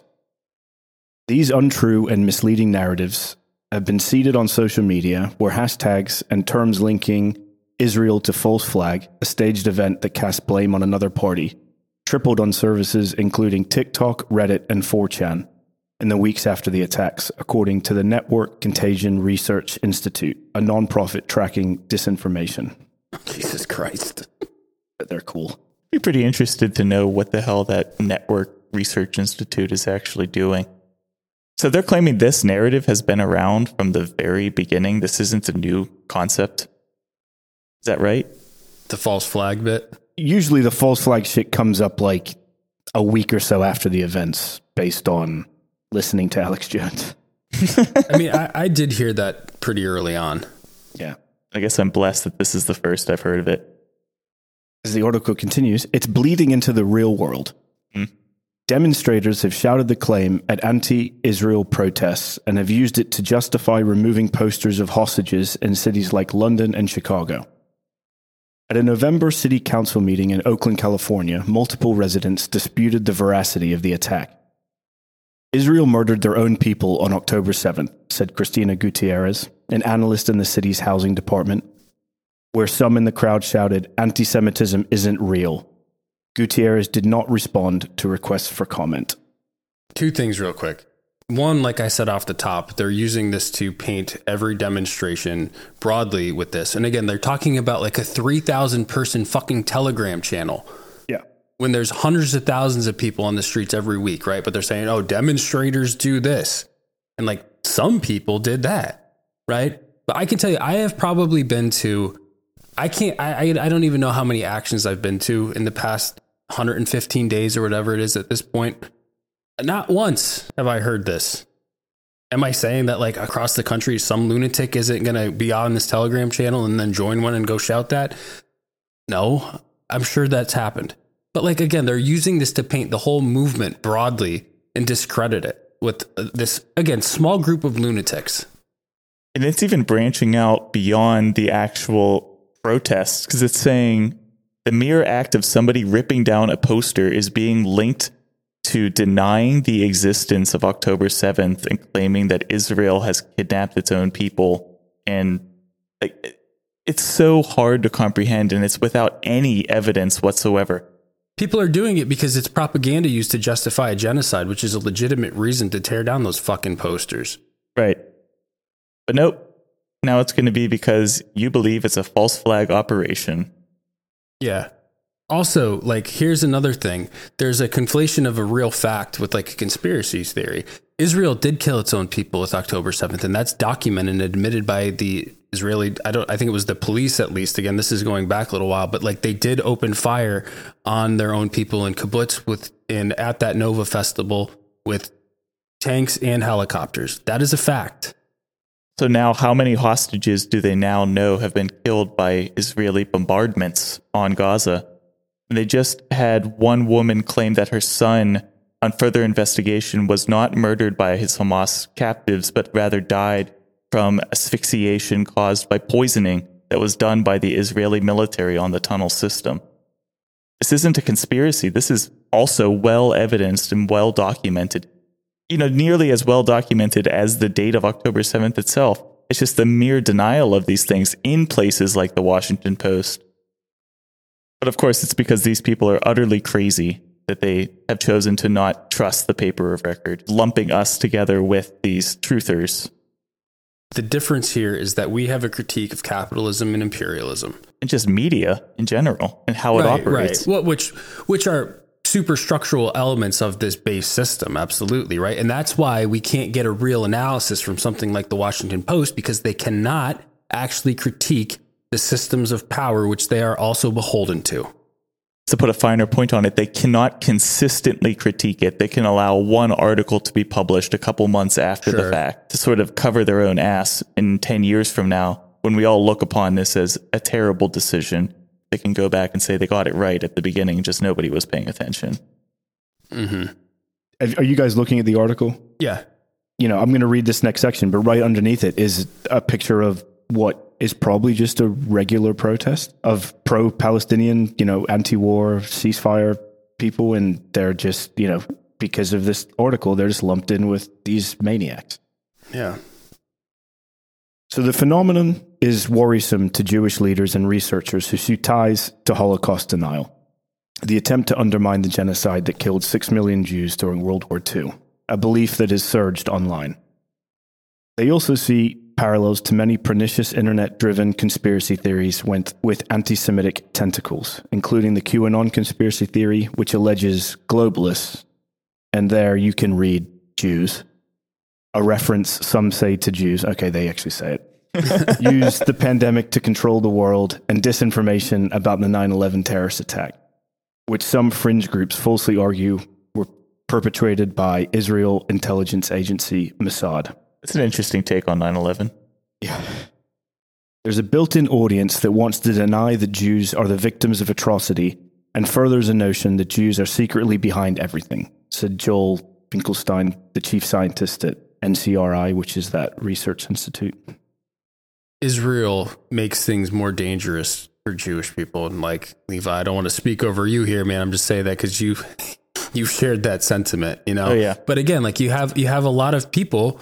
These untrue and misleading narratives have been seeded on social media where hashtags and terms linking Israel to false flag, a staged event that casts blame on another party, tripled on services including TikTok, Reddit, and 4chan in the weeks after the attacks, according to the Network Contagion Research Institute, a nonprofit tracking disinformation. Jesus Christ. But they're cool. Be pretty interested to know what the hell that Network Research Institute is actually doing. So they're claiming this narrative has been around from the very beginning. This isn't a new concept. Is that right? The false flag bit. Usually the false flag shit comes up like a week or so after the events based on listening to Alex Jones. I mean, I, I did hear that pretty early on. Yeah. I guess I'm blessed that this is the first I've heard of it. As the article continues, it's bleeding into the real world. Hmm. Demonstrators have shouted the claim at anti Israel protests and have used it to justify removing posters of hostages in cities like London and Chicago. At a November City Council meeting in Oakland, California, multiple residents disputed the veracity of the attack. Israel murdered their own people on October 7th, said Christina Gutierrez, an analyst in the city's housing department, where some in the crowd shouted, Anti Semitism isn't real. Gutierrez did not respond to requests for comment. Two things, real quick. One, like I said off the top, they're using this to paint every demonstration broadly with this. And again, they're talking about like a 3,000 person fucking Telegram channel Yeah. when there's hundreds of thousands of people on the streets every week, right? But they're saying, oh, demonstrators do this. And like some people did that, right? But I can tell you, I have probably been to, I can't, I, I, don't even know how many actions I've been to in the past 115 days or whatever it is at this point. Not once have I heard this. Am I saying that like across the country, some lunatic isn't going to be on this Telegram channel and then join one and go shout that? No, I'm sure that's happened. But like again, they're using this to paint the whole movement broadly and discredit it with uh, this again small group of lunatics. And it's even branching out beyond the actual protests because it's saying the mere act of somebody ripping down a poster is being linked to denying the existence of October 7th and claiming that Israel has kidnapped its own people. And like, it's so hard to comprehend and it's without any evidence whatsoever. People are doing it because it's propaganda used to justify a genocide, which is a legitimate reason to tear down those fucking posters. Right. But nope. Now it's going to be because you believe it's a false flag operation. Yeah. Also, like, here's another thing there's a conflation of a real fact with like a conspiracy theory. Israel did kill its own people with October 7th, and that's documented and admitted by the Israeli, I don't, I think it was the police at least. Again, this is going back a little while, but like they did open fire on their own people in kibbutz with, in at that Nova festival with tanks and helicopters. That is a fact. So now, how many hostages do they now know have been killed by Israeli bombardments on Gaza? They just had one woman claim that her son, on further investigation, was not murdered by his Hamas captives, but rather died from asphyxiation caused by poisoning that was done by the Israeli military on the tunnel system. This isn't a conspiracy. This is also well evidenced and well documented. You know, nearly as well documented as the date of October 7th itself. It's just the mere denial of these things in places like the Washington Post. But of course, it's because these people are utterly crazy that they have chosen to not trust the paper of record, lumping us together with these truthers. The difference here is that we have a critique of capitalism and imperialism. And just media in general and how it right, operates. Right. Well, which which are superstructural elements of this base system, absolutely, right? And that's why we can't get a real analysis from something like the Washington Post because they cannot actually critique the systems of power which they are also beholden to. To put a finer point on it, they cannot consistently critique it. They can allow one article to be published a couple months after the fact to sort of cover their own ass in 10 years from now when we all look upon this as a terrible decision. They can go back and say they got it right at the beginning, just nobody was paying attention. Mm-hmm. Have- Are you guys looking at the article? Yeah. You know, I'm going to read this next section, but right underneath it is a picture of what is probably just a regular protest of pro Palestinian, you know, anti war, ceasefire people. And they're just, you know, because of this article, they're just lumped in with these maniacs. Yeah. So the phenomenon is worrisome to Jewish leaders and researchers who see ties to Holocaust denial. The attempt to undermine the genocide that killed six million Jews during World War II, a belief that has surged online. They also see parallels to many pernicious internet driven conspiracy theories went with anti Semitic tentacles, including the QAnon conspiracy theory, which alleges globalists, and there you can read Jews, a reference some say to Jews. Okay, they actually say it. use the pandemic to control the world and disinformation about the 9 11 terrorist attack, which some fringe groups falsely argue were perpetrated by Israel intelligence agency Mossad. It's an interesting take on 9 11. Yeah. There's a built in audience that wants to deny that Jews are the victims of atrocity and furthers a notion that Jews are secretly behind everything, said Joel Finkelstein, the chief scientist at NCRI, which is that research institute. Israel makes things more dangerous for Jewish people. And like Levi, I don't want to speak over you here, man. I'm just saying that because you you shared that sentiment, you know. Oh, yeah. But again, like you have you have a lot of people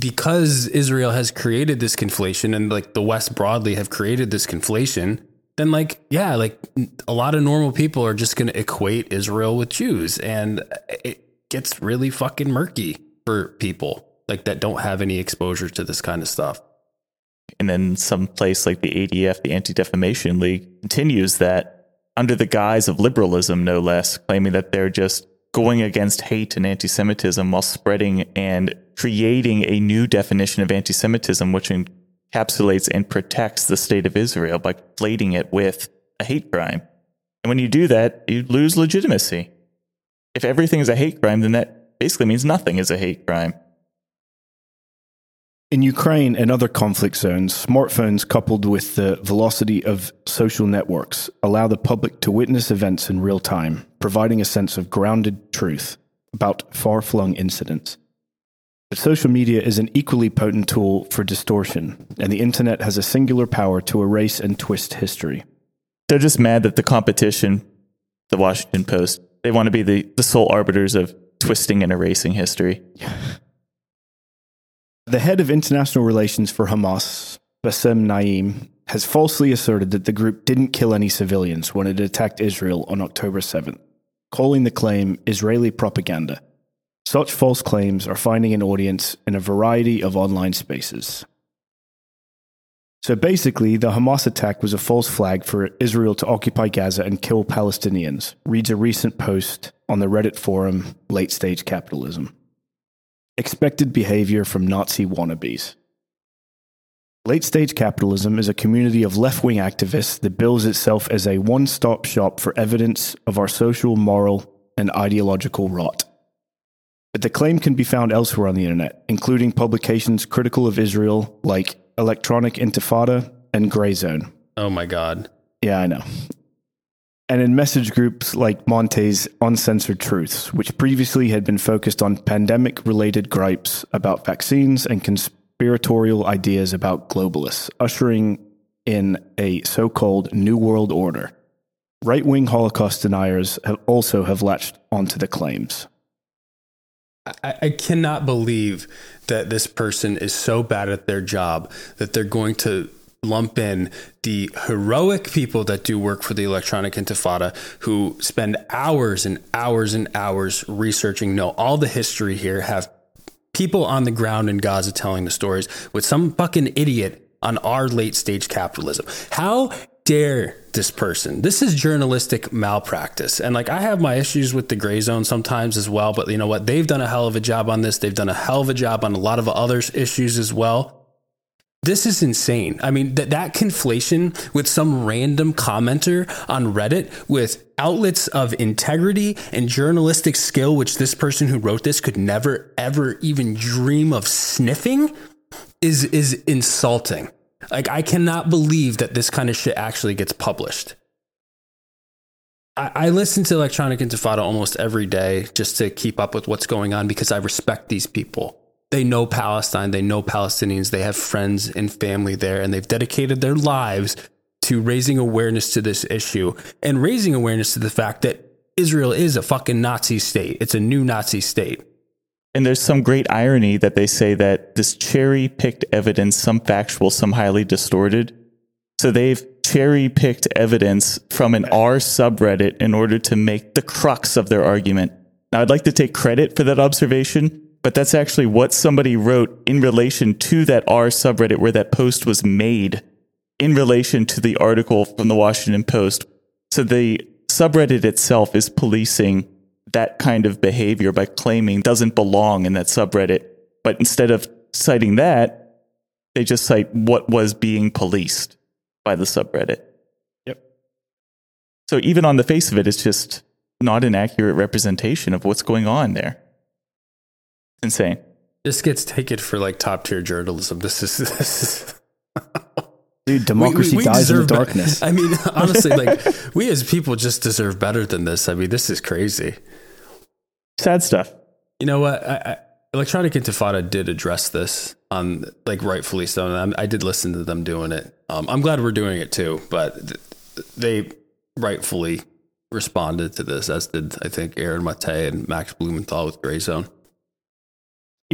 because Israel has created this conflation and like the West broadly have created this conflation, then like yeah, like a lot of normal people are just going to equate Israel with Jews and it gets really fucking murky for people like that don't have any exposure to this kind of stuff. And then some place like the ADF, the Anti Defamation League, continues that under the guise of liberalism, no less, claiming that they're just going against hate and anti Semitism while spreading and creating a new definition of anti Semitism, which encapsulates and protects the state of Israel by conflating it with a hate crime. And when you do that, you lose legitimacy. If everything is a hate crime, then that basically means nothing is a hate crime. In Ukraine and other conflict zones, smartphones coupled with the velocity of social networks allow the public to witness events in real time, providing a sense of grounded truth about far flung incidents. But social media is an equally potent tool for distortion, and the internet has a singular power to erase and twist history. They're just mad that the competition, the Washington Post, they want to be the, the sole arbiters of twisting and erasing history. The head of international relations for Hamas, Bassem Naim, has falsely asserted that the group didn't kill any civilians when it attacked Israel on October 7th, calling the claim Israeli propaganda. Such false claims are finding an audience in a variety of online spaces. So basically, the Hamas attack was a false flag for Israel to occupy Gaza and kill Palestinians, reads a recent post on the Reddit forum Late Stage Capitalism. Expected behavior from Nazi wannabes. Late stage capitalism is a community of left wing activists that bills itself as a one stop shop for evidence of our social, moral, and ideological rot. But the claim can be found elsewhere on the internet, including publications critical of Israel like Electronic Intifada and Grey Zone. Oh my God. Yeah, I know and in message groups like Monte's Uncensored Truths, which previously had been focused on pandemic related gripes about vaccines and conspiratorial ideas about globalists, ushering in a so called New World Order. Right wing Holocaust deniers have also have latched onto the claims. I, I cannot believe that this person is so bad at their job that they're going to lump in the heroic people that do work for the electronic intifada who spend hours and hours and hours researching know all the history here have people on the ground in gaza telling the stories with some fucking idiot on our late stage capitalism. How dare this person? This is journalistic malpractice. And like i have my issues with the gray zone sometimes as well but you know what? They've done a hell of a job on this. They've done a hell of a job on a lot of other issues as well this is insane. I mean, that that conflation with some random commenter on Reddit with outlets of integrity and journalistic skill, which this person who wrote this could never, ever even dream of sniffing, is is insulting. Like, I cannot believe that this kind of shit actually gets published. I, I listen to Electronic Intifada almost every day just to keep up with what's going on because I respect these people they know Palestine, they know Palestinians, they have friends and family there, and they've dedicated their lives to raising awareness to this issue and raising awareness to the fact that Israel is a fucking Nazi state. It's a new Nazi state. And there's some great irony that they say that this cherry picked evidence, some factual, some highly distorted. So they've cherry picked evidence from an R subreddit in order to make the crux of their argument. Now, I'd like to take credit for that observation but that's actually what somebody wrote in relation to that R subreddit where that post was made in relation to the article from the Washington Post. So the subreddit itself is policing that kind of behavior by claiming doesn't belong in that subreddit. But instead of citing that, they just cite what was being policed by the subreddit. Yep. So even on the face of it, it's just not an accurate representation of what's going on there insane. This gets taken for like top tier journalism. This is this is. Dude, democracy we, we, we dies in the darkness. I mean, honestly, like we as people just deserve better than this. I mean, this is crazy. Sad stuff. You know what? I, I, Electronic Intifada did address this on like rightfully so. I, I did listen to them doing it. Um, I'm glad we're doing it too, but th- they rightfully responded to this, as did I think Aaron Mate and Max Blumenthal with Gray Zone.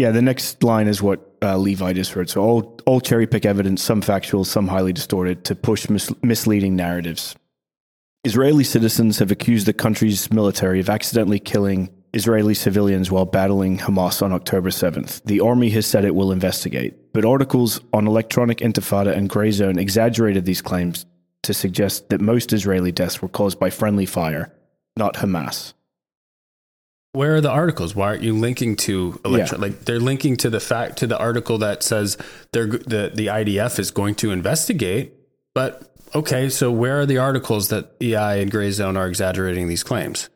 Yeah, the next line is what uh, Levi just heard. So all, all cherry pick evidence, some factual, some highly distorted, to push mis- misleading narratives. Israeli citizens have accused the country's military of accidentally killing Israeli civilians while battling Hamas on October 7th. The army has said it will investigate, but articles on Electronic Intifada and Grey Zone exaggerated these claims to suggest that most Israeli deaths were caused by friendly fire, not Hamas. Where are the articles? Why aren't you linking to electro? Yeah. Like they're linking to the fact to the article that says they're the the IDF is going to investigate. But okay, so where are the articles that EI and Gray Zone are exaggerating these claims?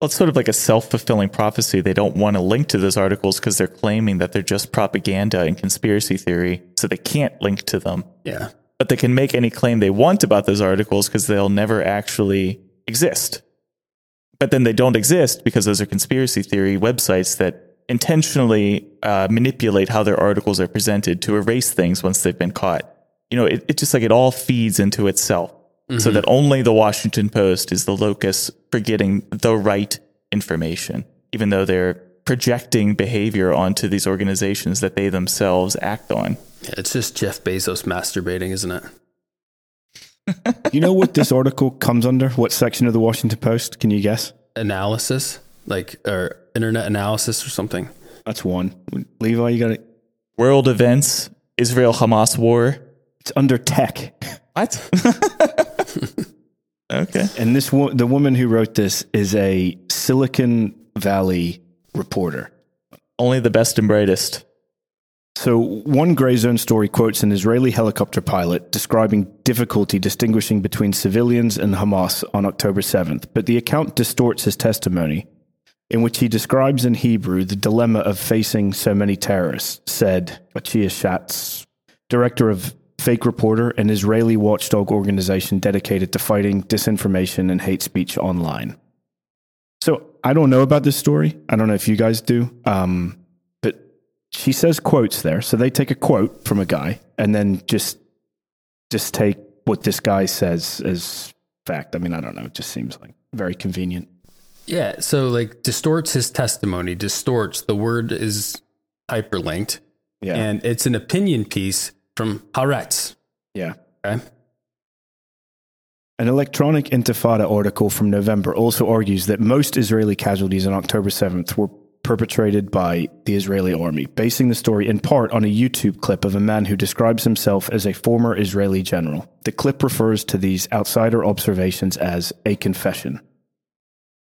Well, it's sort of like a self fulfilling prophecy. They don't want to link to those articles because they're claiming that they're just propaganda and conspiracy theory, so they can't link to them. Yeah. But they can make any claim they want about those articles because they'll never actually exist. But then they don't exist because those are conspiracy theory websites that intentionally uh, manipulate how their articles are presented to erase things once they've been caught. You know, it, it just like it all feeds into itself so that only the Washington Post is the locus for getting the right information, even though they're projecting behavior onto these organizations that they themselves act on. Yeah, It's just Jeff Bezos masturbating, isn't it? You know what this article comes under? What section of the Washington Post? Can you guess? Analysis, like or internet analysis or something. That's one. Levi, you got it. World events, Israel Hamas war. It's under tech. What? okay. And this wo- the woman who wrote this is a Silicon Valley reporter. Only the best and brightest. So, one Grey Zone story quotes an Israeli helicopter pilot describing difficulty distinguishing between civilians and Hamas on October 7th, but the account distorts his testimony, in which he describes in Hebrew the dilemma of facing so many terrorists, said Achia director of Fake Reporter, an Israeli watchdog organization dedicated to fighting disinformation and hate speech online. So, I don't know about this story. I don't know if you guys do. Um, she says quotes there. So they take a quote from a guy and then just just take what this guy says as fact. I mean, I don't know. It just seems like very convenient. Yeah, so like distorts his testimony, distorts the word is hyperlinked, Yeah. and it's an opinion piece from Haaretz. yeah. Okay, An electronic intifada article from November also argues that most Israeli casualties on October 7th were perpetrated by the Israeli army, basing the story in part on a YouTube clip of a man who describes himself as a former Israeli general. The clip refers to these outsider observations as a confession.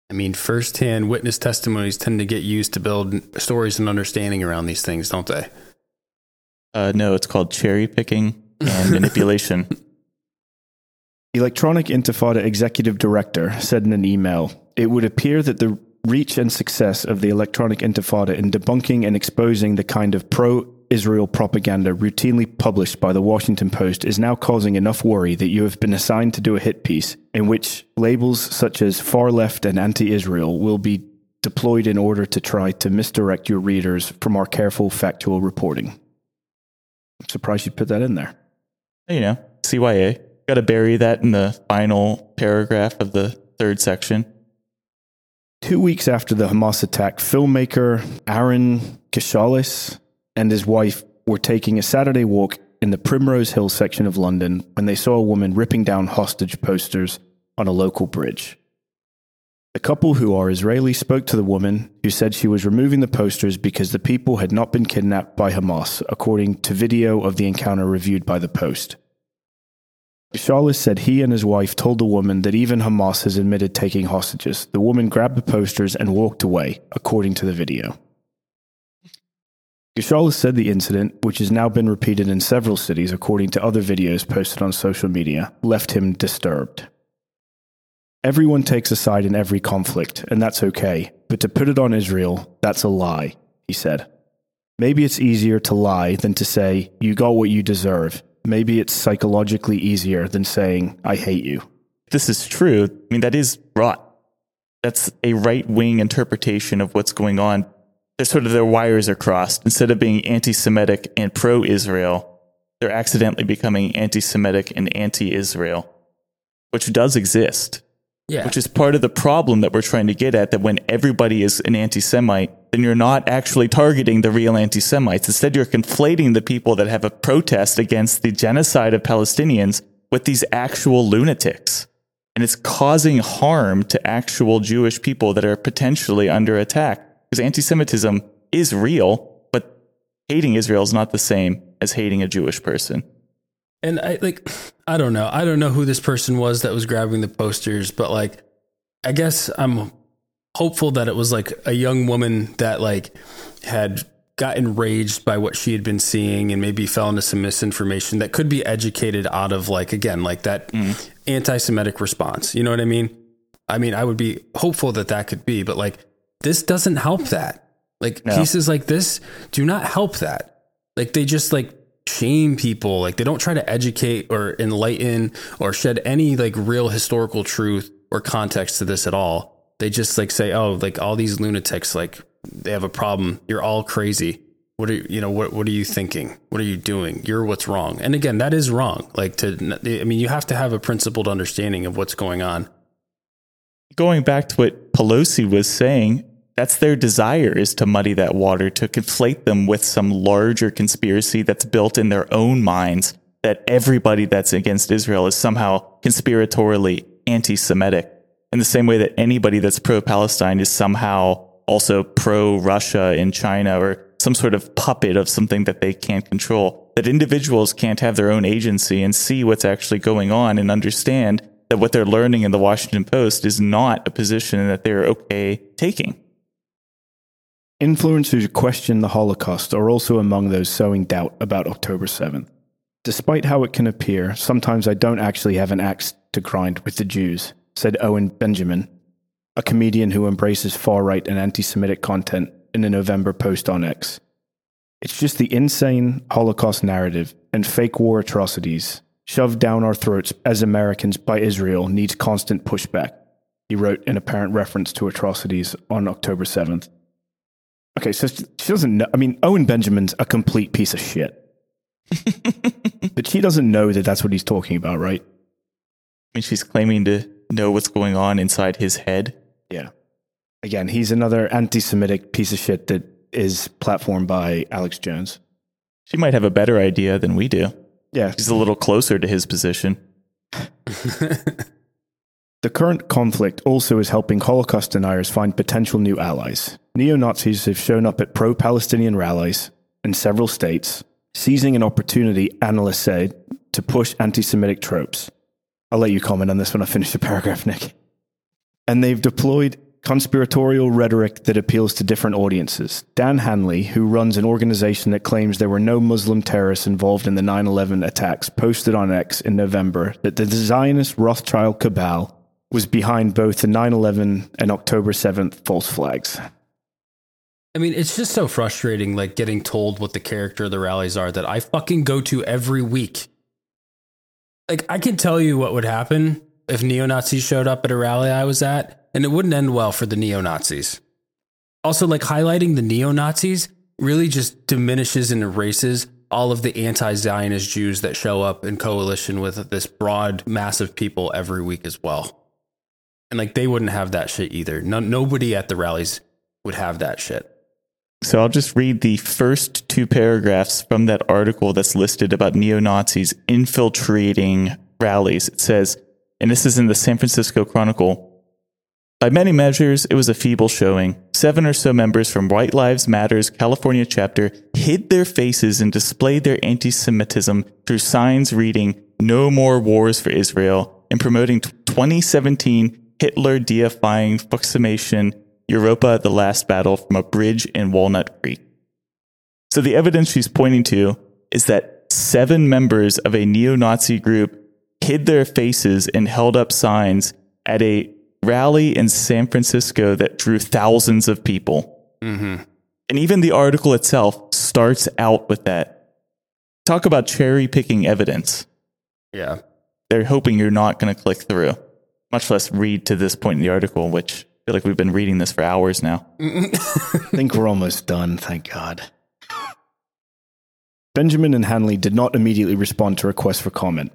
I mean, firsthand witness testimonies tend to get used to build stories and understanding around these things, don't they? Uh, no, it's called cherry picking and manipulation. Electronic Intifada Executive Director said in an email It would appear that the reach and success of the Electronic Intifada in debunking and exposing the kind of pro Israel propaganda routinely published by the Washington Post is now causing enough worry that you have been assigned to do a hit piece in which labels such as far left and anti Israel will be deployed in order to try to misdirect your readers from our careful factual reporting. I'm surprised you put that in there. you know, CYA. Got to bury that in the final paragraph of the third section. Two weeks after the Hamas attack, filmmaker Aaron Kashalis and his wife were taking a Saturday walk in the Primrose Hill section of London when they saw a woman ripping down hostage posters on a local bridge. The couple, who are Israeli, spoke to the woman, who said she was removing the posters because the people had not been kidnapped by Hamas, according to video of the encounter reviewed by the Post. Shalis said he and his wife told the woman that even Hamas has admitted taking hostages. The woman grabbed the posters and walked away, according to the video. Gashalis said the incident, which has now been repeated in several cities according to other videos posted on social media, left him disturbed. Everyone takes a side in every conflict, and that's okay, but to put it on Israel, that's a lie, he said. Maybe it's easier to lie than to say, you got what you deserve. Maybe it's psychologically easier than saying, I hate you. This is true. I mean, that is rot. That's a right wing interpretation of what's going on. They're sort of their wires are crossed. Instead of being anti Semitic and pro Israel, they're accidentally becoming anti Semitic and anti Israel, which does exist. Yeah. Which is part of the problem that we're trying to get at that when everybody is an anti Semite, then you're not actually targeting the real anti Semites. Instead, you're conflating the people that have a protest against the genocide of Palestinians with these actual lunatics. And it's causing harm to actual Jewish people that are potentially under attack. Because anti Semitism is real, but hating Israel is not the same as hating a Jewish person. And I like, I don't know. I don't know who this person was that was grabbing the posters, but like, I guess I'm hopeful that it was like a young woman that like had got enraged by what she had been seeing and maybe fell into some misinformation that could be educated out of like again like that mm. anti-semitic response you know what i mean i mean i would be hopeful that that could be but like this doesn't help that like no. pieces like this do not help that like they just like shame people like they don't try to educate or enlighten or shed any like real historical truth or context to this at all they just like say oh like all these lunatics like they have a problem. You're all crazy. What are you, know, what, what are you thinking? What are you doing? You're what's wrong. And again, that is wrong. Like to, I mean, you have to have a principled understanding of what's going on. Going back to what Pelosi was saying, that's their desire is to muddy that water, to conflate them with some larger conspiracy that's built in their own minds that everybody that's against Israel is somehow conspiratorially anti Semitic. In the same way that anybody that's pro Palestine is somehow also pro Russia in China or some sort of puppet of something that they can't control. That individuals can't have their own agency and see what's actually going on and understand that what they're learning in the Washington Post is not a position that they're okay taking. Influencers who question the Holocaust are also among those sowing doubt about October 7th. Despite how it can appear, sometimes I don't actually have an axe to grind with the Jews, said Owen Benjamin, a comedian who embraces far right and anti Semitic content in a November post on X. It's just the insane Holocaust narrative and fake war atrocities shoved down our throats as Americans by Israel needs constant pushback, he wrote in apparent reference to atrocities on October 7th. Okay, so she doesn't know. I mean, Owen Benjamin's a complete piece of shit. but she doesn't know that that's what he's talking about, right? I mean, she's claiming to know what's going on inside his head. Yeah. Again, he's another anti Semitic piece of shit that is platformed by Alex Jones. She might have a better idea than we do. Yeah. She's a little closer to his position. the current conflict also is helping Holocaust deniers find potential new allies. Neo Nazis have shown up at pro Palestinian rallies in several states, seizing an opportunity, analysts say, to push anti Semitic tropes. I'll let you comment on this when I finish the paragraph, Nick and they've deployed conspiratorial rhetoric that appeals to different audiences. Dan Hanley, who runs an organization that claims there were no Muslim terrorists involved in the 9 11 attacks, posted on X in November that the Zionist Rothschild cabal was behind both the 9 11 and October 7th false flags. I mean, it's just so frustrating, like getting told what the character of the rallies are that I fucking go to every week. Like, I can tell you what would happen if neo Nazis showed up at a rally I was at, and it wouldn't end well for the neo Nazis. Also, like highlighting the neo Nazis really just diminishes and erases all of the anti Zionist Jews that show up in coalition with this broad mass of people every week as well. And like they wouldn't have that shit either. No, nobody at the rallies would have that shit. So I'll just read the first two paragraphs from that article that's listed about neo Nazis infiltrating rallies. It says, and this is in the San Francisco Chronicle. By many measures, it was a feeble showing. Seven or so members from White Lives Matter's California chapter hid their faces and displayed their anti Semitism through signs reading, No More Wars for Israel, and promoting 2017 Hitler deifying Volksmaschine Europa the Last Battle from a bridge in Walnut Creek. So the evidence she's pointing to is that seven members of a neo Nazi group hid their faces and held up signs at a rally in San Francisco that drew thousands of people. Mm-hmm. And even the article itself starts out with that. Talk about cherry picking evidence. Yeah. They're hoping you're not going to click through, much less read to this point in the article, which feel like we've been reading this for hours now. I think we're almost done, thank God. Benjamin and Hanley did not immediately respond to requests for comment.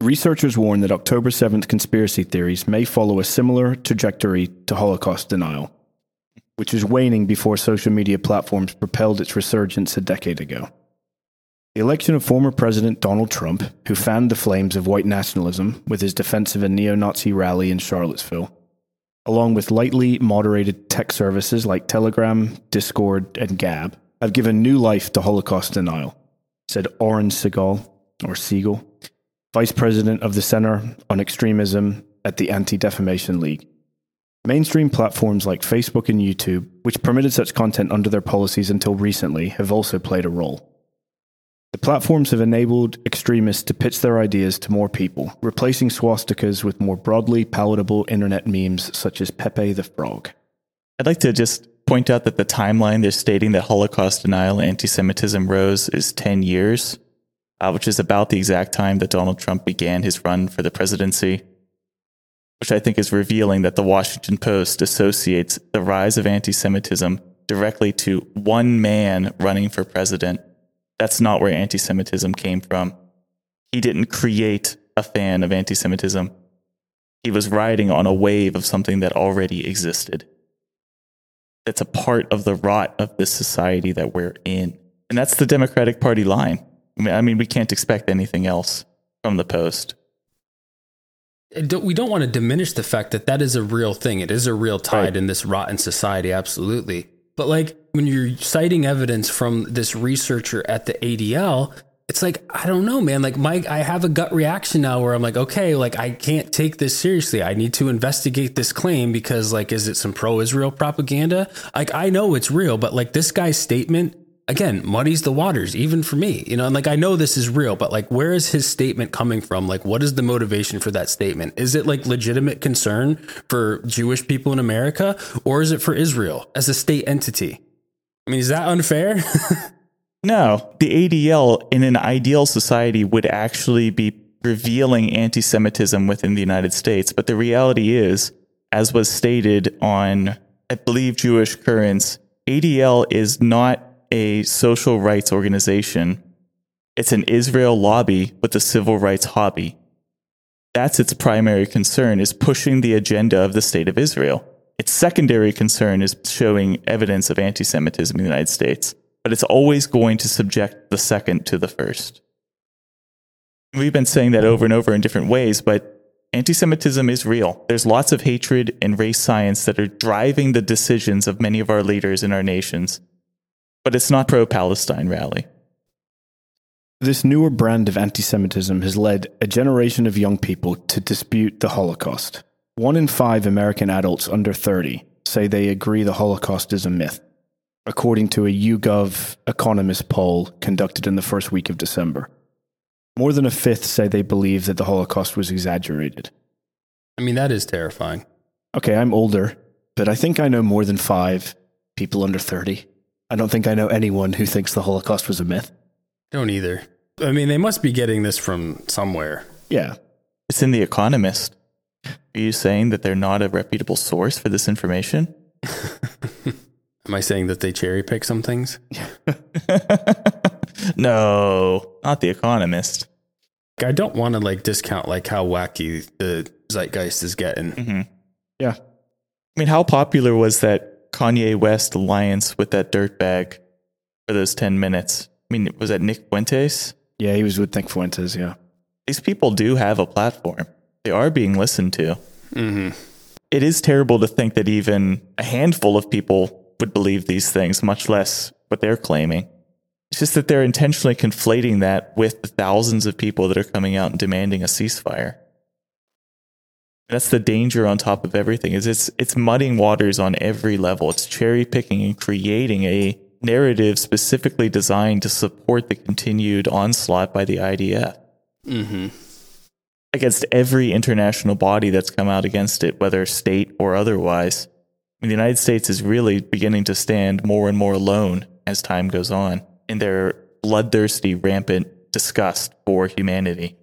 Researchers warn that October 7th conspiracy theories may follow a similar trajectory to Holocaust denial, which is waning before social media platforms propelled its resurgence a decade ago. The election of former President Donald Trump, who fanned the flames of white nationalism with his defense of a neo Nazi rally in Charlottesville, along with lightly moderated tech services like Telegram, Discord, and Gab, have given new life to Holocaust denial, said Oren Segal, or Siegel, Vice President of the Center on Extremism at the Anti Defamation League. Mainstream platforms like Facebook and YouTube, which permitted such content under their policies until recently, have also played a role. The platforms have enabled extremists to pitch their ideas to more people, replacing swastikas with more broadly palatable internet memes such as Pepe the Frog. I'd like to just point out that the timeline they're stating that Holocaust denial and anti Semitism rose is 10 years, uh, which is about the exact time that Donald Trump began his run for the presidency, which I think is revealing that the Washington Post associates the rise of anti Semitism directly to one man running for president that's not where anti Semitism came from. He didn't create a fan of anti Semitism. He was riding on a wave of something that already existed. That's a part of the rot of this society that we're in. And that's the Democratic Party line. I mean, I mean we can't expect anything else from the Post. We don't want to diminish the fact that that is a real thing. It is a real tide right. in this rotten society, absolutely. But like when you're citing evidence from this researcher at the ADL, it's like I don't know, man. Like Mike, I have a gut reaction now where I'm like, okay, like I can't take this seriously. I need to investigate this claim because like, is it some pro-Israel propaganda? Like I know it's real, but like this guy's statement again muddies the waters even for me you know and like i know this is real but like where is his statement coming from like what is the motivation for that statement is it like legitimate concern for jewish people in america or is it for israel as a state entity i mean is that unfair no the adl in an ideal society would actually be revealing anti-semitism within the united states but the reality is as was stated on i believe jewish currents adl is not a social rights organization. It's an Israel lobby with a civil rights hobby. That's its primary concern is pushing the agenda of the state of Israel. Its secondary concern is showing evidence of anti-Semitism in the United States, but it's always going to subject the second to the first. We've been saying that over and over in different ways, but anti Semitism is real. There's lots of hatred and race science that are driving the decisions of many of our leaders in our nations but it's not pro Palestine rally. This newer brand of anti Semitism has led a generation of young people to dispute the Holocaust. One in five American adults under 30 say they agree the Holocaust is a myth, according to a YouGov Economist poll conducted in the first week of December. More than a fifth say they believe that the Holocaust was exaggerated. I mean, that is terrifying. Okay, I'm older, but I think I know more than five people under 30 I don't think I know anyone who thinks the Holocaust was a myth. Don't either. I mean, they must be getting this from somewhere. Yeah. It's in The Economist. Are you saying that they're not a reputable source for this information? Am I saying that they cherry pick some things? no, not The Economist. I don't want to like discount like how wacky the zeitgeist is getting. Mm-hmm. Yeah. I mean, how popular was that Kanye West alliance with that dirtbag for those 10 minutes. I mean, was that Nick Fuentes? Yeah, he was with Nick Fuentes, yeah. These people do have a platform, they are being listened to. Mm-hmm. It is terrible to think that even a handful of people would believe these things, much less what they're claiming. It's just that they're intentionally conflating that with the thousands of people that are coming out and demanding a ceasefire. That's the danger on top of everything is it's it's muddying waters on every level. It's cherry picking and creating a narrative specifically designed to support the continued onslaught by the IDF. Mm-hmm. Against every international body that's come out against it, whether state or otherwise. I mean, the United States is really beginning to stand more and more alone as time goes on in their bloodthirsty, rampant disgust for humanity.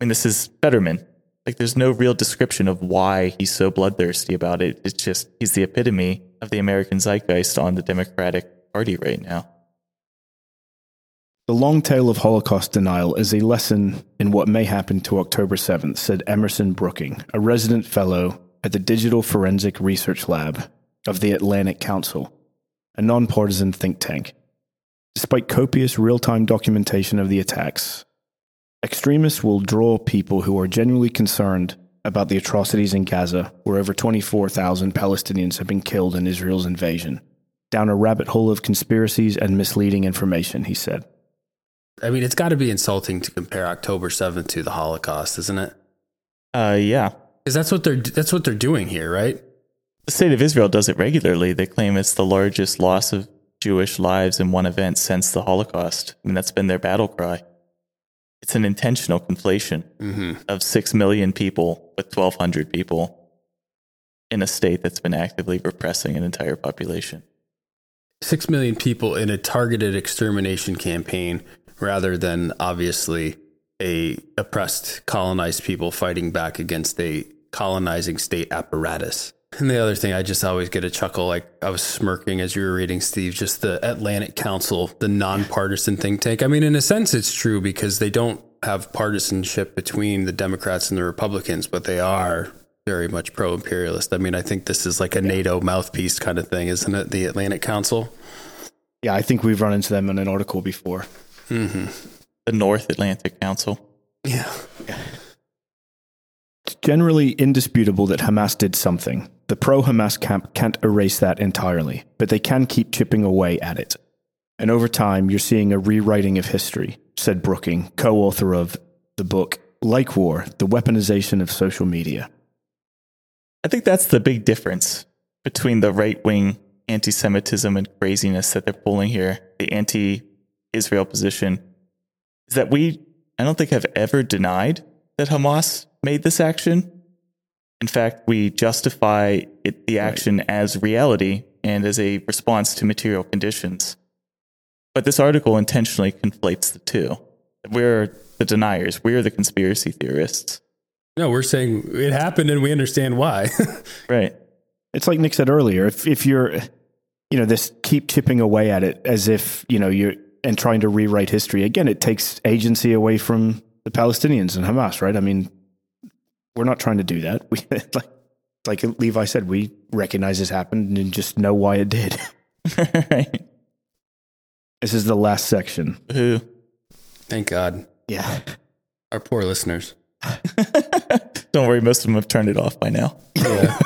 I mean, this is Fetterman like there's no real description of why he's so bloodthirsty about it. It's just he's the epitome of the American zeitgeist on the Democratic Party right now. The long tale of Holocaust denial is a lesson in what may happen to October 7th, said Emerson Brooking, a resident fellow at the Digital Forensic Research Lab of the Atlantic Council, a nonpartisan think tank. Despite copious real time documentation of the attacks, extremists will draw people who are genuinely concerned about the atrocities in Gaza, where over 24,000 Palestinians have been killed in Israel's invasion, down a rabbit hole of conspiracies and misleading information, he said. I mean, it's got to be insulting to compare October 7th to the Holocaust, isn't it? Uh, yeah. Because that's what they're that's what they're doing here, right? The state of Israel does it regularly. They claim it's the largest loss of Jewish lives in one event since the Holocaust. I mean, that's been their battle cry. It's an intentional conflation Mm-hmm. of 6 million people with 1,200 people in a state that's been actively repressing an entire population. Six million people in a targeted extermination campaign, rather than obviously a oppressed, colonized people fighting back against a colonizing state apparatus. And the other thing, I just always get a chuckle. Like I was smirking as you were reading, Steve, just the Atlantic Council, the nonpartisan think tank. I mean, in a sense, it's true because they don't have partisanship between the Democrats and the Republicans, but they are very much pro imperialist. I mean, I think this is like a NATO mouthpiece kind of thing, isn't it? The Atlantic Council. Yeah, I think we've run into them in an article before. Mm-hmm. The North Atlantic Council. Yeah. It's generally indisputable that Hamas did something. The pro Hamas camp can't erase that entirely, but they can keep chipping away at it. And over time, you're seeing a rewriting of history, said Brooking, co author of the book Like War The Weaponization of Social Media. I think that's the big difference between the right wing anti Semitism and craziness that they're pulling here, the anti Israel position, is that we, I don't think, have ever denied that Hamas made this action. In fact, we justify it, the action as reality and as a response to material conditions. But this article intentionally conflates the two. We're the deniers, we're the conspiracy theorists. No, we're saying it happened and we understand why. Right. It's like Nick said earlier, if, if you're, you know, this keep chipping away at it as if, you know, you're, and trying to rewrite history, again, it takes agency away from the Palestinians and Hamas, right? I mean, we're not trying to do that. We, like, like Levi said, we recognize this happened and just know why it did. right. This is the last section. Who? Thank God. Yeah. Our poor listeners. Don't worry, most of them have turned it off by now. Yeah.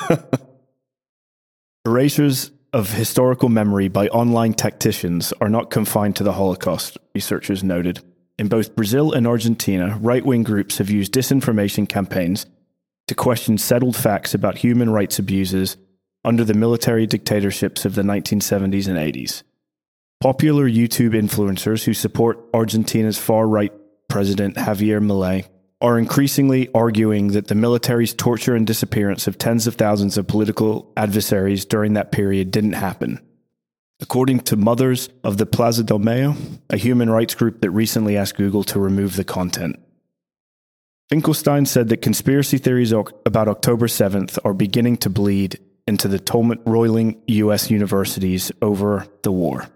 Erasures of historical memory by online tacticians are not confined to the Holocaust, researchers noted. In both Brazil and Argentina, right wing groups have used disinformation campaigns to question settled facts about human rights abuses under the military dictatorships of the 1970s and 80s. Popular YouTube influencers who support Argentina's far right president Javier Milei are increasingly arguing that the military's torture and disappearance of tens of thousands of political adversaries during that period didn't happen. According to Mothers of the Plaza del Mayo, a human rights group that recently asked Google to remove the content. Finkelstein said that conspiracy theories about October 7th are beginning to bleed into the tumult roiling U.S. universities over the war.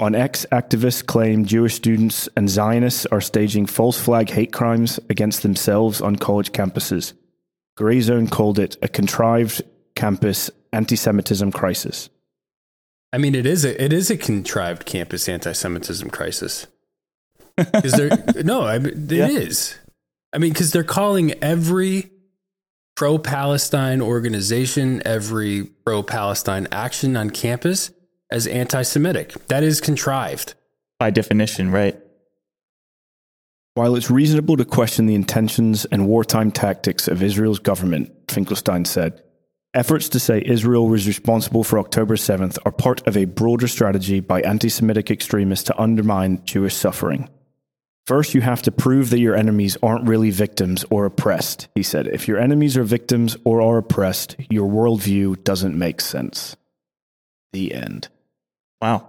On X, activists claim Jewish students and Zionists are staging false flag hate crimes against themselves on college campuses. Gray Zone called it a contrived campus anti Semitism crisis. I mean, it is a it is a contrived campus anti-Semitism crisis. Is there no? I mean, it is. Yeah. I mean, because they're calling every pro-Palestine organization, every pro-Palestine action on campus as anti-Semitic. That is contrived by definition, right? While it's reasonable to question the intentions and wartime tactics of Israel's government, Finkelstein said, Efforts to say Israel was responsible for October 7th are part of a broader strategy by anti Semitic extremists to undermine Jewish suffering. First, you have to prove that your enemies aren't really victims or oppressed, he said. If your enemies are victims or are oppressed, your worldview doesn't make sense. The end. Wow.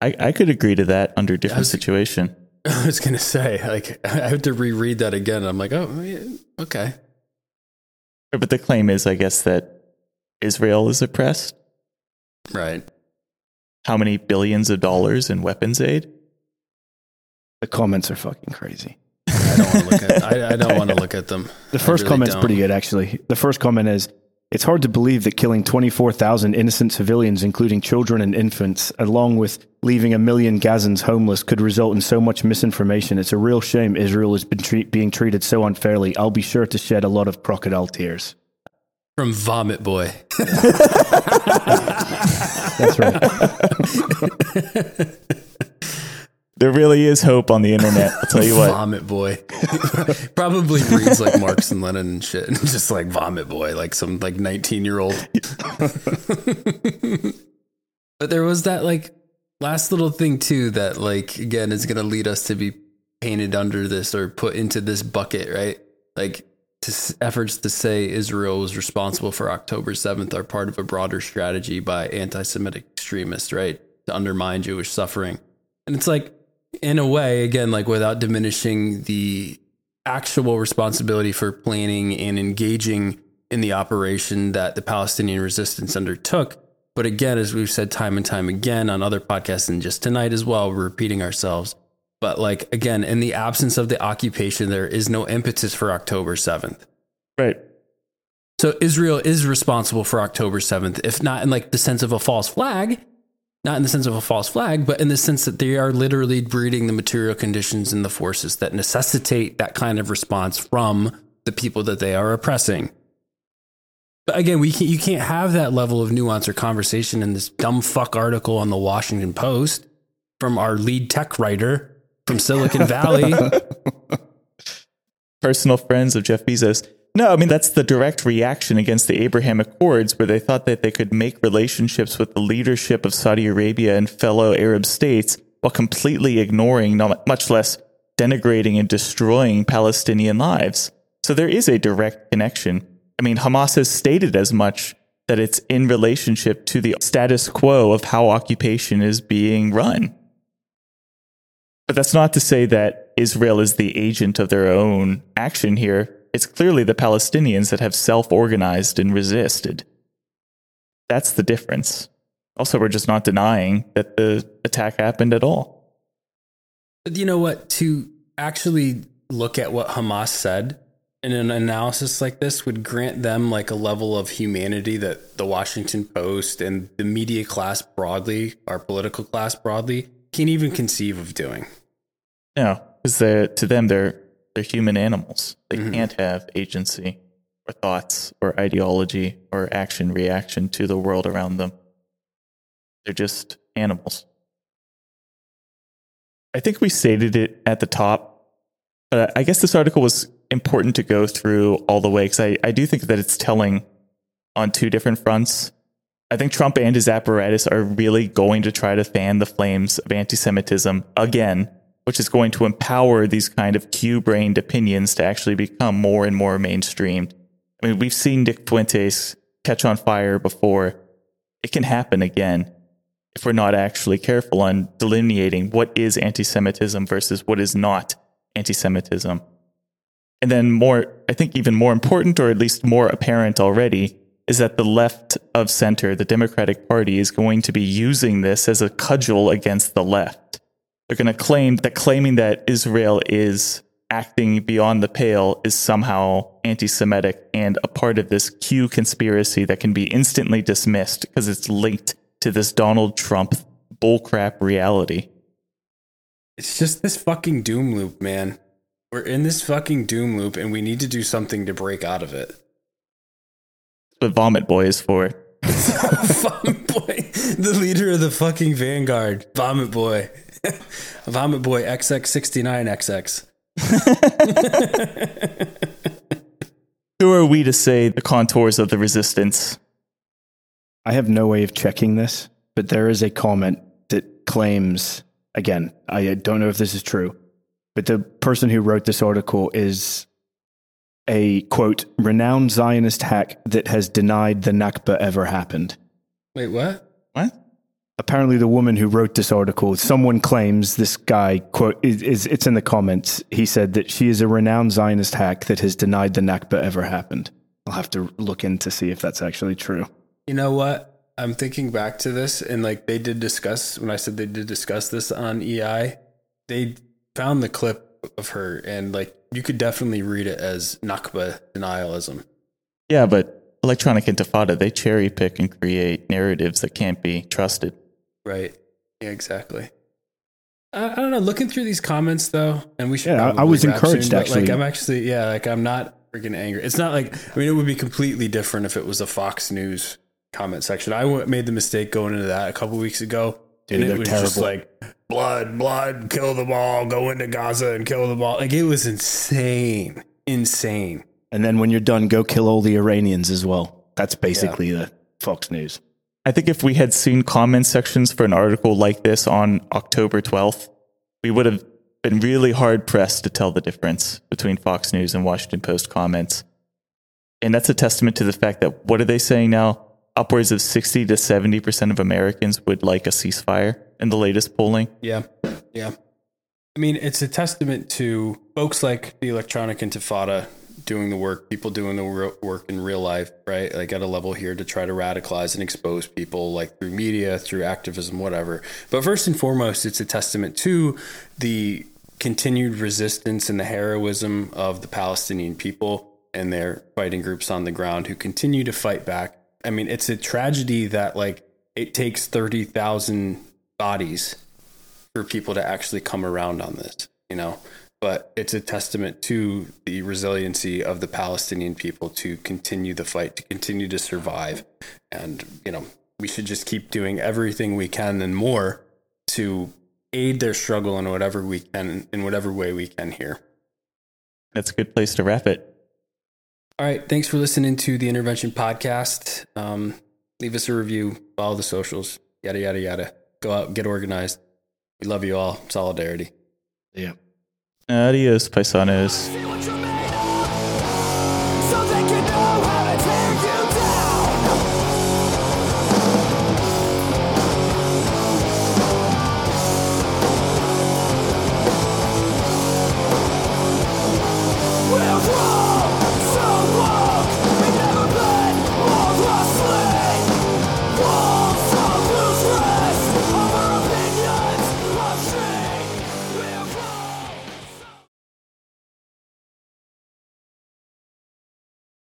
I, I could agree to that under different was- situation. I was gonna say, like, I have to reread that again. I'm like, oh, okay. But the claim is, I guess, that Israel is oppressed. Right. How many billions of dollars in weapons aid? The comments are fucking crazy. I don't want to look at. I, I don't want to look at them. The first really comment's don't. pretty good, actually. The first comment is It's hard to believe that killing 24,000 innocent civilians, including children and infants, along with leaving a million Gazans homeless, could result in so much misinformation. It's a real shame Israel has been treat- being treated so unfairly. I'll be sure to shed a lot of crocodile tears. From Vomit Boy. That's right. There really is hope on the internet. I'll tell you what. Vomit Boy. Probably reads like Marx and Lenin and shit. And just like Vomit Boy, like some like 19 year old. but there was that like last little thing too that like again is going to lead us to be painted under this or put into this bucket, right? Like to efforts to say Israel was responsible for October 7th are part of a broader strategy by anti-Semitic extremists, right? To undermine Jewish suffering. And it's like in a way, again, like without diminishing the actual responsibility for planning and engaging in the operation that the Palestinian resistance undertook. But again, as we've said time and time again on other podcasts and just tonight as well, we're repeating ourselves. But like again, in the absence of the occupation, there is no impetus for October 7th. Right. So Israel is responsible for October 7th, if not in like the sense of a false flag, not in the sense of a false flag, but in the sense that they are literally breeding the material conditions and the forces that necessitate that kind of response from the people that they are oppressing. But again, we can't, you can't have that level of nuance or conversation in this dumb fuck article on the Washington Post from our lead tech writer from Silicon Valley. personal friends of Jeff Bezos. No, I mean, that's the direct reaction against the Abraham Accords, where they thought that they could make relationships with the leadership of Saudi Arabia and fellow Arab states while completely ignoring, much less denigrating and destroying Palestinian lives. So there is a direct connection. I mean, Hamas has stated as much that it's in relationship to the status quo of how occupation is being run. But that's not to say that Israel is the agent of their own action here. It's clearly the Palestinians that have self organized and resisted. That's the difference. Also, we're just not denying that the attack happened at all. But you know what? To actually look at what Hamas said in an analysis like this would grant them like a level of humanity that the Washington Post and the media class broadly, our political class broadly, can't even conceive of doing. No, because to them, they're, they're human animals. They mm-hmm. can't have agency or thoughts or ideology or action reaction to the world around them. They're just animals. I think we stated it at the top, but I guess this article was important to go through all the way because I, I do think that it's telling on two different fronts. I think Trump and his apparatus are really going to try to fan the flames of anti Semitism again, which is going to empower these kind of Q brained opinions to actually become more and more mainstreamed. I mean, we've seen Nick Fuentes catch on fire before. It can happen again if we're not actually careful on delineating what is anti Semitism versus what is not anti Semitism. And then, more, I think, even more important, or at least more apparent already, is that the left of center, the Democratic Party, is going to be using this as a cudgel against the left. They're going to claim that claiming that Israel is acting beyond the pale is somehow anti Semitic and a part of this Q conspiracy that can be instantly dismissed because it's linked to this Donald Trump bullcrap reality. It's just this fucking doom loop, man. We're in this fucking doom loop and we need to do something to break out of it. That's what Vomit Boy is for. Vomit Boy, the leader of the fucking vanguard. Vomit Boy. Vomit Boy XX69XX. Who are we to say the contours of the resistance? I have no way of checking this, but there is a comment that claims, again, I don't know if this is true, but the person who wrote this article is a quote, renowned Zionist hack that has denied the Nakba ever happened. Wait, what? What? Apparently, the woman who wrote this article, someone claims this guy, quote, is, is it's in the comments. He said that she is a renowned Zionist hack that has denied the Nakba ever happened. I'll have to look in to see if that's actually true. You know what? I'm thinking back to this, and like they did discuss when I said they did discuss this on EI. They found the clip of her, and like you could definitely read it as Nakba denialism. Yeah, but electronic intifada, they cherry pick and create narratives that can't be trusted. Right. Yeah, exactly. I, I don't know. Looking through these comments though, and we should. Yeah, I- I was encouraged, but, actually. Like I'm actually, yeah, like I'm not freaking angry. It's not like I mean, it would be completely different if it was a Fox News comment section. I w- made the mistake going into that a couple weeks ago, Dude, and they're it was just terrible. like blood, blood, kill them all, go into Gaza and kill them all. Like it was insane, insane. And then when you're done, go kill all the Iranians as well. That's basically the Fox News. I think if we had seen comment sections for an article like this on October 12th, we would have been really hard pressed to tell the difference between Fox News and Washington Post comments. And that's a testament to the fact that what are they saying now? Upwards of 60 to 70% of Americans would like a ceasefire in the latest polling. Yeah. Yeah. I mean, it's a testament to folks like the Electronic Intifada doing the work, people doing the work in real life, right? Like at a level here to try to radicalize and expose people, like through media, through activism, whatever. But first and foremost, it's a testament to the continued resistance and the heroism of the Palestinian people and their fighting groups on the ground who continue to fight back. I mean, it's a tragedy that like it takes 30,000 bodies for people to actually come around on this, you know. But it's a testament to the resiliency of the Palestinian people to continue the fight, to continue to survive. And, you know, we should just keep doing everything we can and more to aid their struggle in whatever we can, in whatever way we can here. That's a good place to wrap it. All right. Thanks for listening to the Intervention Podcast. Um, leave us a review, follow the socials, yada, yada, yada. Go out, get organized. We love you all. Solidarity. Yeah. Adios, paisanos.